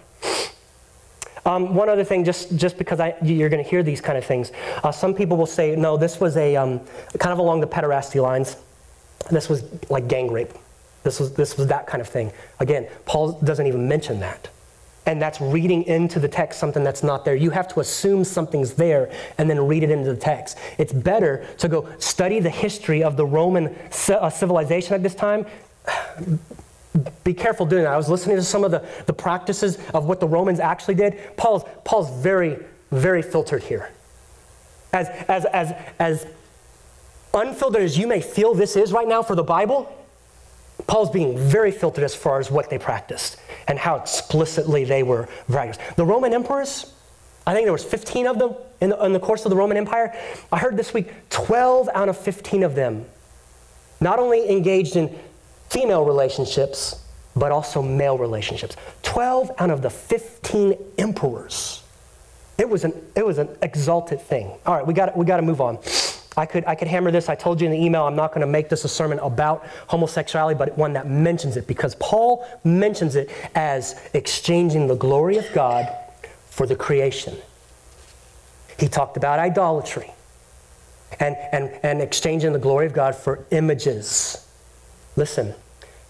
Um, one other thing, just, just because I, you're going to hear these kind of things, uh, some people will say, no, this was a um, kind of along the pederasty lines. This was like gang rape. This was, this was that kind of thing. Again, Paul doesn't even mention that. And that's reading into the text something that's not there. You have to assume something's there and then read it into the text. It's better to go study the history of the Roman uh, civilization at this time be careful doing that. I was listening to some of the, the practices of what the Romans actually did. Paul's, Paul's very, very filtered here. As, as, as, as unfiltered as you may feel this is right now for the Bible, Paul's being very filtered as far as what they practiced and how explicitly they were values. The Roman emperors, I think there was 15 of them in the, in the course of the Roman Empire. I heard this week 12 out of 15 of them not only engaged in female relationships, but also male relationships. 12 out of the 15 emperors. It was an, it was an exalted thing. All right, we got, we got to move on. I could, I could hammer this. I told you in the email, I'm not going to make this a sermon about homosexuality, but one that mentions it because Paul mentions it as exchanging the glory of God for the creation. He talked about idolatry and, and, and exchanging the glory of God for images Listen,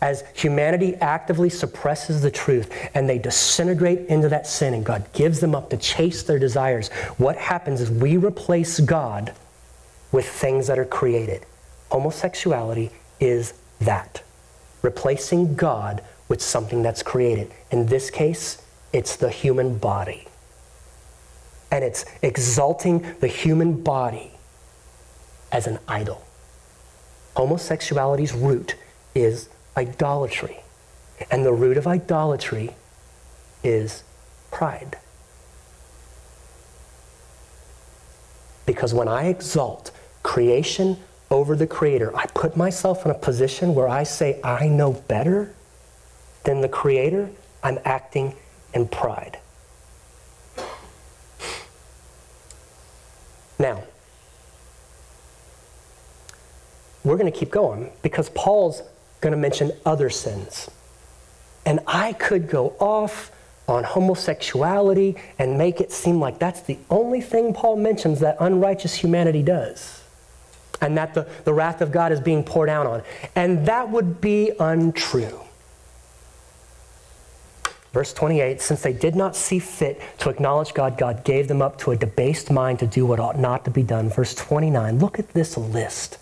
as humanity actively suppresses the truth and they disintegrate into that sin and God gives them up to chase their desires, what happens is we replace God with things that are created. Homosexuality is that. Replacing God with something that's created. In this case, it's the human body. And it's exalting the human body as an idol. Homosexuality's root is idolatry. And the root of idolatry is pride. Because when I exalt creation over the Creator, I put myself in a position where I say, I know better than the Creator, I'm acting in pride. Now, we're going to keep going because Paul's going to mention other sins. And I could go off on homosexuality and make it seem like that's the only thing Paul mentions that unrighteous humanity does. And that the, the wrath of God is being poured out on. And that would be untrue. Verse 28 Since they did not see fit to acknowledge God, God gave them up to a debased mind to do what ought not to be done. Verse 29 Look at this list.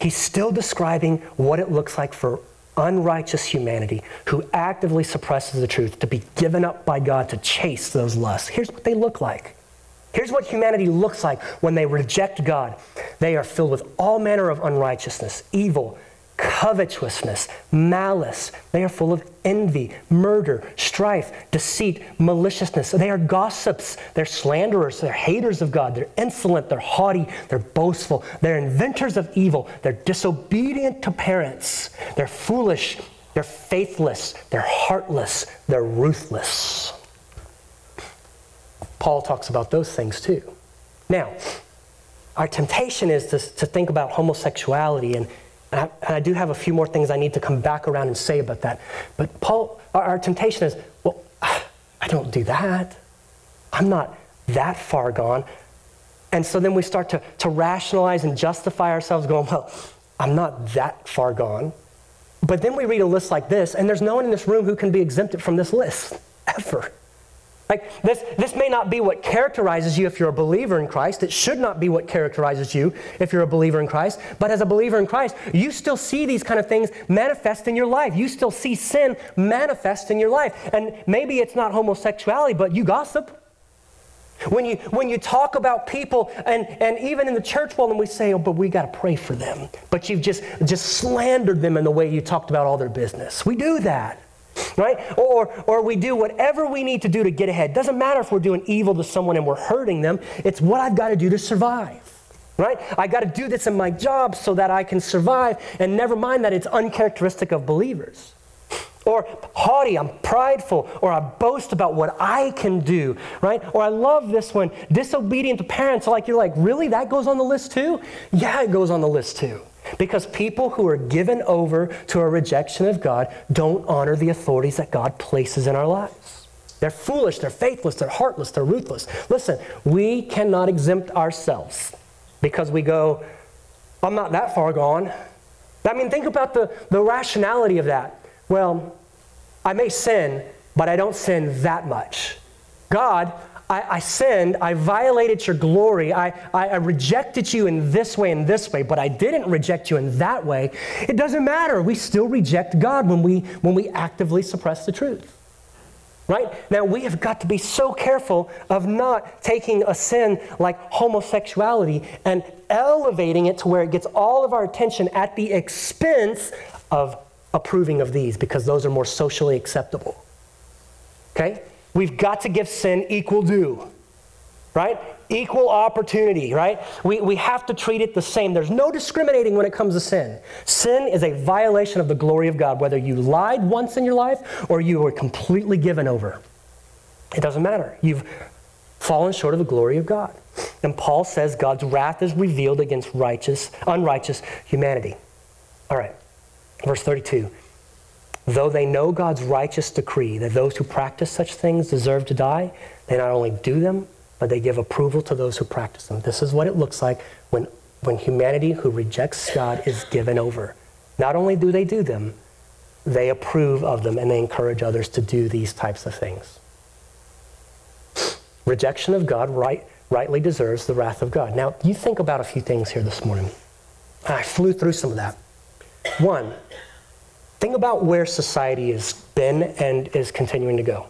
He's still describing what it looks like for unrighteous humanity who actively suppresses the truth to be given up by God to chase those lusts. Here's what they look like. Here's what humanity looks like when they reject God. They are filled with all manner of unrighteousness, evil, covetousness, malice. They are full of envy, murder, strife, deceit, maliciousness. They are gossips. They're slanderers. They're haters of God. They're insolent. They're haughty. They're boastful. They're inventors of evil. They're disobedient to parents. They're foolish. They're faithless. They're heartless. They're ruthless. Paul talks about those things too. Now, our temptation is to, to think about homosexuality and and I, and I, do have a few more things I need to come back around and say about that. But Paul, our, our temptation is, well, I don't do that. I'm not that far gone. And so then we start to, to rationalize and justify ourselves, going, well, I'm not that far gone. But then we read a list like this, and there's no one in this room who can be exempted from this list, ever. Like this, this may not be what characterizes you if you're a believer in Christ. It should not be what characterizes you if you're a believer in Christ. But as a believer in Christ, you still see these kind of things manifest in your life. You still see sin manifest in your life. And maybe it's not homosexuality, but you gossip. When you, when you talk about people, and, and even in the church world, and we say, oh, but we got to pray for them. But you've just, just slandered them in the way you talked about all their business. We do that right? Or, or we do whatever we need to do to get ahead. Doesn't matter if we're doing evil to someone and we're hurting them, it's what I've got to do to survive. right? I got to do this in my job so that I can survive, and never mind that it's uncharacteristic of believers. Or haughty, I'm prideful, or I boast about what I can do, right? Or I love this one, disobedient to parents. Like you're like, really? That goes on the list too? Yeah, it goes on the list too. Because people who are given over to a rejection of God don't honor the authorities that God places in our lives. They're foolish, they're faithless, they're heartless, they're ruthless. Listen, we cannot exempt ourselves because we go, I'm not that far gone. I mean, think about the, the rationality of that. Well, I may sin, but I don't sin that much. God, I, I sinned, I violated your glory, I, I, I rejected you in this way and this way, but I didn't reject you in that way. It doesn't matter. We still reject God when we, when we actively suppress the truth. Right? Now, we have got to be so careful of not taking a sin like homosexuality and elevating it to where it gets all of our attention at the expense of approving of these because those are more socially acceptable. Okay? We've got to give sin equal due. Right? Equal opportunity, right? We, we have to treat it the same. There's no discriminating when it comes to sin. Sin is a violation of the glory of God, whether you lied once in your life or you were completely given over. It doesn't matter. You've fallen short of the glory of God. And Paul says God's wrath is revealed against righteous, unrighteous humanity. All right. Verse 32 Though they know God's righteous decree that those who practice such things deserve to die, they not only do them, but they give approval to those who practice them. This is what it looks like when, when humanity who rejects God is given over. Not only do they do them, they approve of them and they encourage others to do these types of things. Rejection of God right, rightly deserves the wrath of God. Now, you think about a few things here this morning. I flew through some of that. One, think about where society has been and is continuing to go.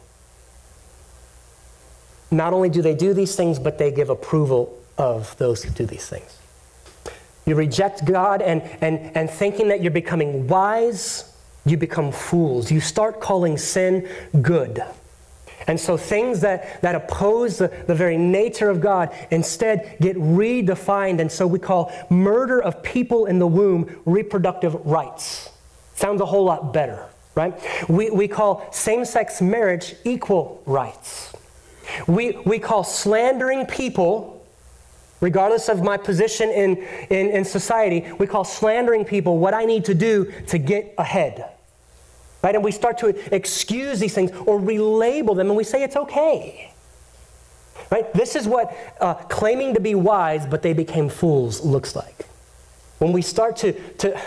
Not only do they do these things, but they give approval of those who do these things. You reject God and, and, and thinking that you're becoming wise, you become fools. You start calling sin good. And so things that, that oppose the, the very nature of God instead get redefined. And so we call murder of people in the womb reproductive rights. Sounds a whole lot better, right? We, we call same sex marriage equal rights. We, we call slandering people, regardless of my position in, in, in society, we call slandering people what I need to do to get ahead. Right? And we start to excuse these things or relabel them and we say it's okay. Right? This is what uh, claiming to be wise, but they became fools looks like. When we start to, to,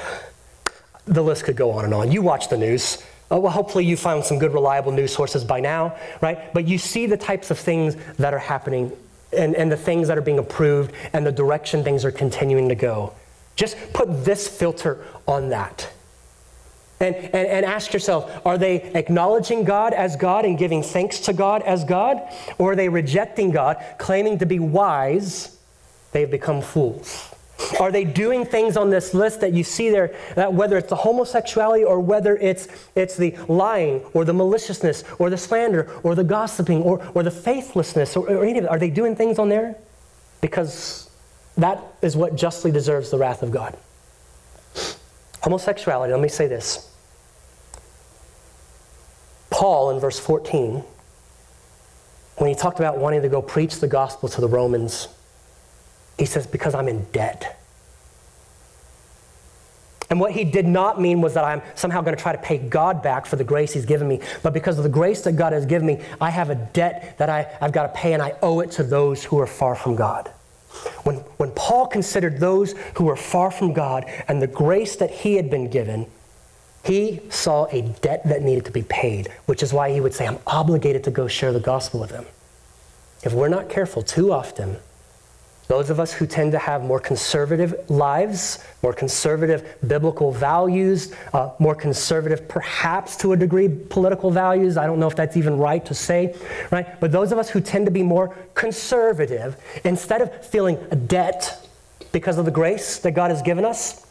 the list could go on and on. You watch the news. Uh, well, hopefully you found some good, reliable news sources by now, right? But you see the types of things that are happening and, and the things that are being approved and the direction things are continuing to go. Just put this filter on that. And, and, and ask yourself are they acknowledging God as God and giving thanks to God as God? Or are they rejecting God, claiming to be wise? They've become fools. Are they doing things on this list that you see there, that whether it's the homosexuality or whether it's, it's the lying or the maliciousness or the slander or the gossiping or, or the faithlessness or, or any of it? Are they doing things on there? Because that is what justly deserves the wrath of God. Homosexuality, let me say this. Paul in verse 14, when he talked about wanting to go preach the gospel to the Romans, he says, Because I'm in debt. And what he did not mean was that I'm somehow going to try to pay God back for the grace he's given me. But because of the grace that God has given me, I have a debt that I, I've got to pay, and I owe it to those who are far from God. When, when Paul considered those who were far from God and the grace that he had been given, he saw a debt that needed to be paid, which is why he would say, I'm obligated to go share the gospel with them. If we're not careful too often, those of us who tend to have more conservative lives, more conservative biblical values, uh, more conservative, perhaps to a degree, political values. I don't know if that's even right to say, right? But those of us who tend to be more conservative, instead of feeling a debt because of the grace that God has given us,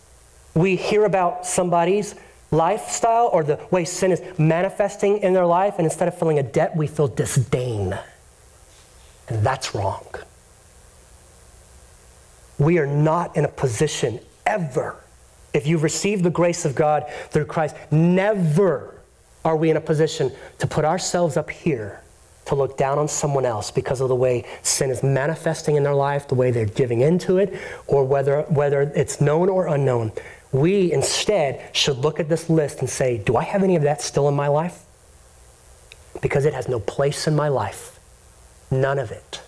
we hear about somebody's lifestyle or the way sin is manifesting in their life, and instead of feeling a debt, we feel disdain. And that's wrong. We are not in a position ever, if you've received the grace of God through Christ, never are we in a position to put ourselves up here to look down on someone else because of the way sin is manifesting in their life, the way they're giving into it, or whether, whether it's known or unknown. We instead should look at this list and say, Do I have any of that still in my life? Because it has no place in my life. None of it.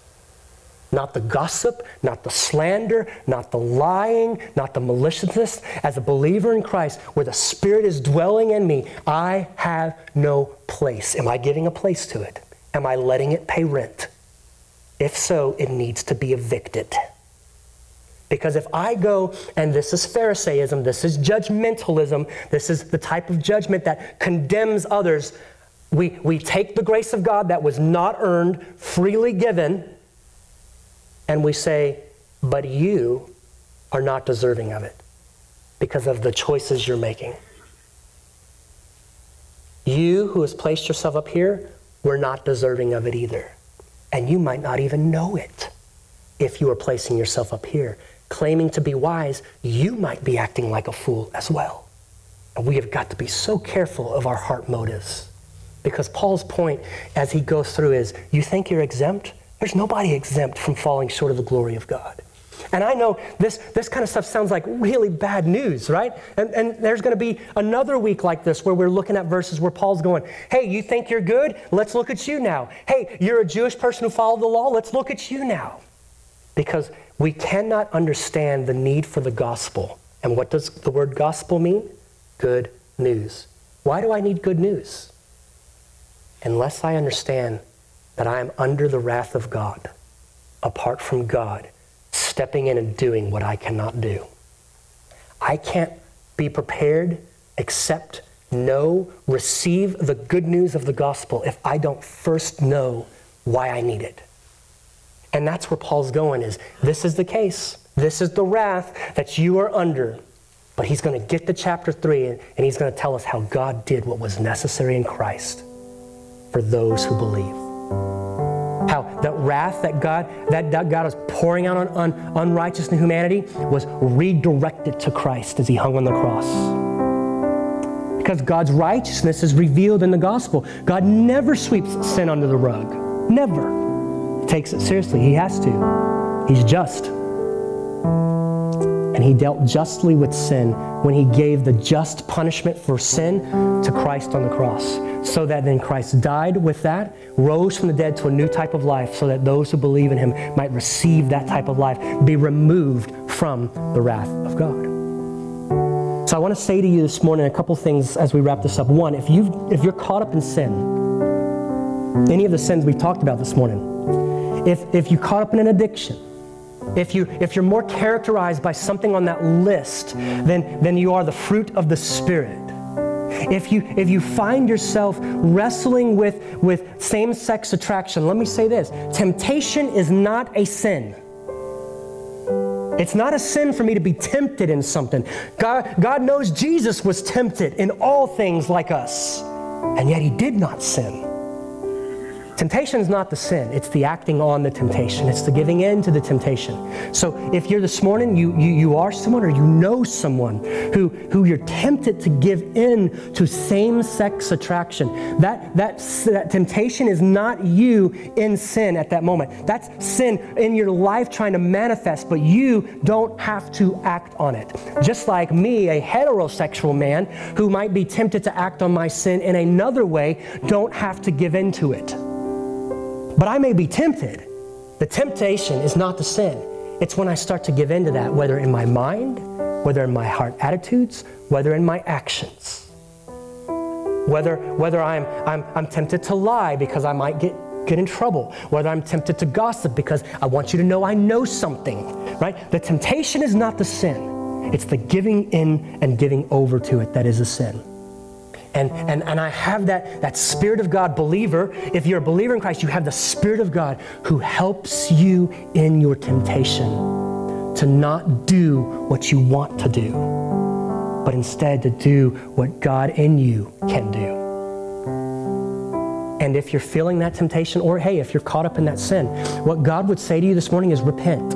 Not the gossip, not the slander, not the lying, not the maliciousness. As a believer in Christ, where the Spirit is dwelling in me, I have no place. Am I giving a place to it? Am I letting it pay rent? If so, it needs to be evicted. Because if I go, and this is Pharisaism, this is judgmentalism, this is the type of judgment that condemns others, we, we take the grace of God that was not earned, freely given, and we say, but you are not deserving of it because of the choices you're making. You who has placed yourself up here were not deserving of it either. And you might not even know it if you are placing yourself up here claiming to be wise, you might be acting like a fool as well. And we have got to be so careful of our heart motives. Because Paul's point as he goes through is you think you're exempt? There's nobody exempt from falling short of the glory of God. And I know this, this kind of stuff sounds like really bad news, right? And, and there's going to be another week like this where we're looking at verses where Paul's going, hey, you think you're good? Let's look at you now. Hey, you're a Jewish person who followed the law? Let's look at you now. Because we cannot understand the need for the gospel. And what does the word gospel mean? Good news. Why do I need good news? Unless I understand that I am under the wrath of God, apart from God, stepping in and doing what I cannot do. I can't be prepared, accept, know, receive the good news of the gospel if I don't first know why I need it. And that's where Paul's going is this is the case. This is the wrath that you are under. But he's going to get to chapter 3 and, and he's going to tell us how God did what was necessary in Christ for those who believe. How that wrath that God that, that God was pouring out on, on unrighteous humanity was redirected to Christ as he hung on the cross. Because God's righteousness is revealed in the gospel. God never sweeps sin under the rug. Never takes it seriously. He has to. He's just. And he dealt justly with sin when he gave the just punishment for sin to Christ on the cross. So that then Christ died with that, rose from the dead to a new type of life, so that those who believe in him might receive that type of life, be removed from the wrath of God. So I want to say to you this morning a couple things as we wrap this up. One, if, you if you're caught up in sin, any of the sins we've talked about this morning, if, if you caught up in an addiction, if, you, if you're more characterized by something on that list than, than you are the fruit of the Spirit, if you, if you find yourself wrestling with, with same sex attraction, let me say this temptation is not a sin. It's not a sin for me to be tempted in something. God, God knows Jesus was tempted in all things like us, and yet he did not sin. Temptation is not the sin, it's the acting on the temptation. It's the giving in to the temptation. So if you're this morning, you, you, you are someone or you know someone who, who you're tempted to give in to same sex attraction, that, that, that temptation is not you in sin at that moment. That's sin in your life trying to manifest, but you don't have to act on it. Just like me, a heterosexual man who might be tempted to act on my sin in another way, don't have to give in to it. But I may be tempted. The temptation is not the sin. It's when I start to give in to that, whether in my mind, whether in my heart attitudes, whether in my actions. Whether, whether I'm, I'm, I'm tempted to lie because I might get, get in trouble, whether I'm tempted to gossip because I want you to know I know something, right? The temptation is not the sin. It's the giving in and giving over to it that is a sin. And, and, and I have that, that Spirit of God believer. If you're a believer in Christ, you have the Spirit of God who helps you in your temptation to not do what you want to do, but instead to do what God in you can do. And if you're feeling that temptation, or hey, if you're caught up in that sin, what God would say to you this morning is repent.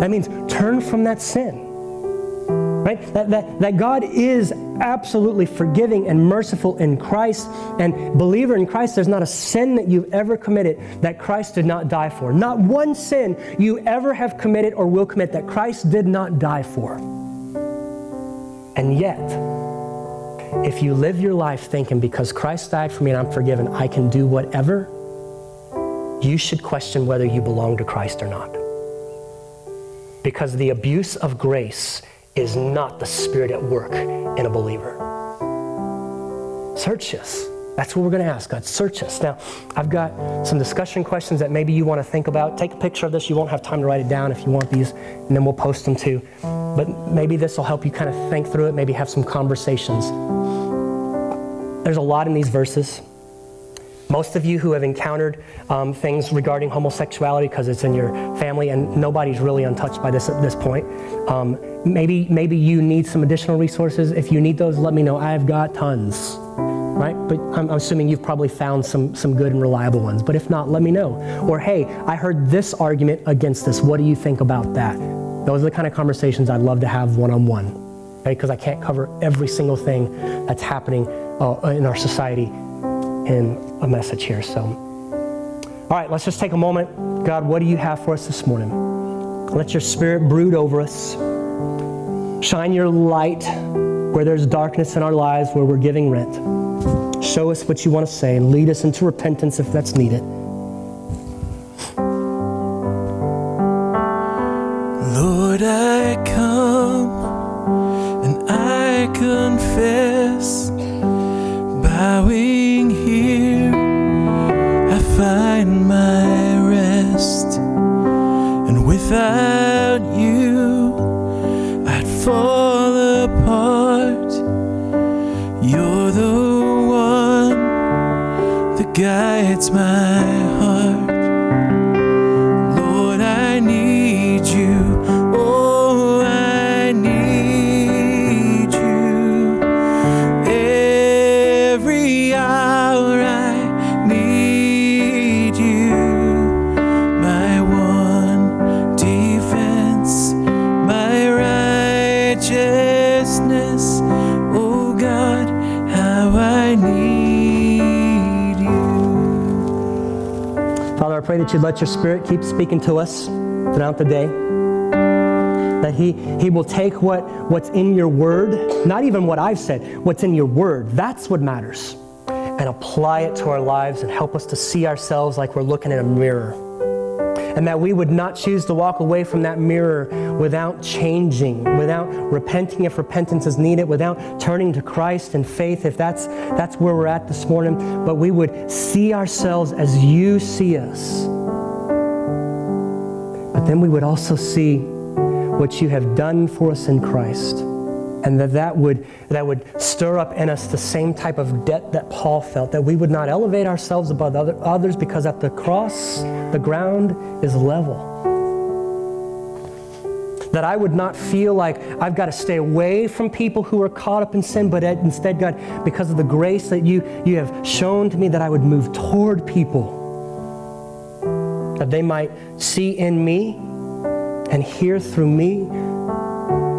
That means turn from that sin. Right? That, that, that God is absolutely forgiving and merciful in Christ. And believer in Christ, there's not a sin that you've ever committed that Christ did not die for. Not one sin you ever have committed or will commit that Christ did not die for. And yet, if you live your life thinking because Christ died for me and I'm forgiven, I can do whatever, you should question whether you belong to Christ or not. Because the abuse of grace is not the spirit at work in a believer. Search us. That's what we're going to ask God. Search us. Now, I've got some discussion questions that maybe you want to think about. Take a picture of this. You won't have time to write it down if you want these, and then we'll post them too. But maybe this will help you kind of think through it, maybe have some conversations. There's a lot in these verses. Most of you who have encountered um, things regarding homosexuality because it's in your family, and nobody's really untouched by this at this point. Um, maybe, maybe you need some additional resources. If you need those, let me know. I've got tons, right? But I'm, I'm assuming you've probably found some, some good and reliable ones. But if not, let me know. Or, hey, I heard this argument against this. What do you think about that? Those are the kind of conversations I'd love to have one on one, Because I can't cover every single thing that's happening uh, in our society in a message here. So, all right, let's just take a moment. God, what do you have for us this morning? Let your spirit brood over us. Shine your light where there's darkness in our lives, where we're giving rent. Show us what you want to say and lead us into repentance if that's needed. Guides my that you'd let your spirit keep speaking to us throughout the day. That he, he will take what, what's in your word, not even what I've said, what's in your word, that's what matters, and apply it to our lives and help us to see ourselves like we're looking in a mirror. And that we would not choose to walk away from that mirror without changing, without repenting if repentance is needed, without turning to Christ in faith if that's, that's where we're at this morning. But we would see ourselves as you see us. Then we would also see what you have done for us in Christ. And that that would, that would stir up in us the same type of debt that Paul felt, that we would not elevate ourselves above other, others because at the cross, the ground is level. That I would not feel like I've got to stay away from people who are caught up in sin, but instead, God, because of the grace that you, you have shown to me, that I would move toward people. That they might see in me and hear through me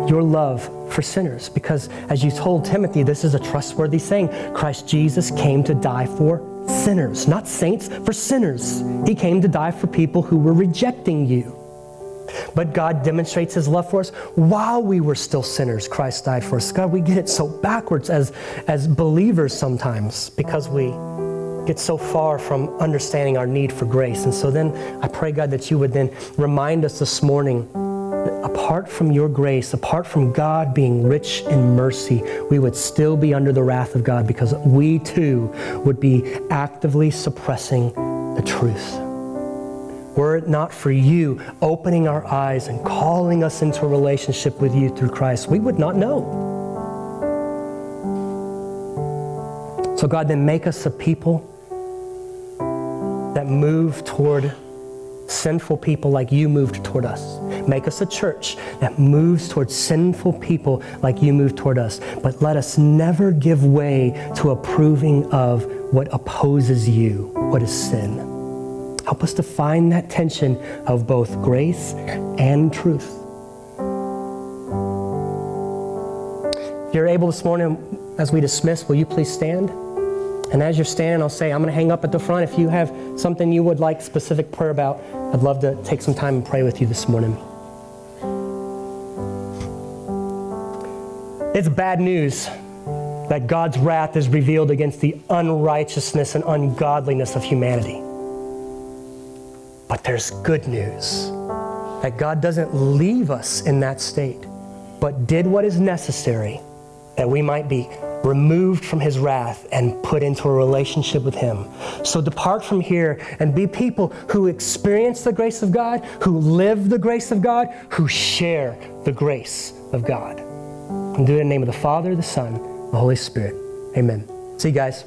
your love for sinners. Because as you told Timothy, this is a trustworthy saying Christ Jesus came to die for sinners, not saints, for sinners. He came to die for people who were rejecting you. But God demonstrates his love for us while we were still sinners. Christ died for us. God, we get it so backwards as, as believers sometimes because we get so far from understanding our need for grace. And so then I pray, God, that you would then remind us this morning that apart from your grace, apart from God being rich in mercy, we would still be under the wrath of God because we too would be actively suppressing the truth. Were it not for you opening our eyes and calling us into a relationship with you through Christ, we would not know. So, God, then make us a people that move toward sinful people like you moved toward us. Make us a church that moves toward sinful people like you moved toward us. But let us never give way to approving of what opposes you, what is sin. Help us to find that tension of both grace and truth. If you're able this morning, as we dismiss, will you please stand? And as you're standing, I'll say, I'm going to hang up at the front. If you have something you would like specific prayer about, I'd love to take some time and pray with you this morning. It's bad news that God's wrath is revealed against the unrighteousness and ungodliness of humanity. But there's good news that God doesn't leave us in that state, but did what is necessary that we might be removed from his wrath and put into a relationship with him. So depart from here and be people who experience the grace of God, who live the grace of God, who share the grace of God. And do it in the name of the Father, the Son, the Holy Spirit. Amen. See you guys.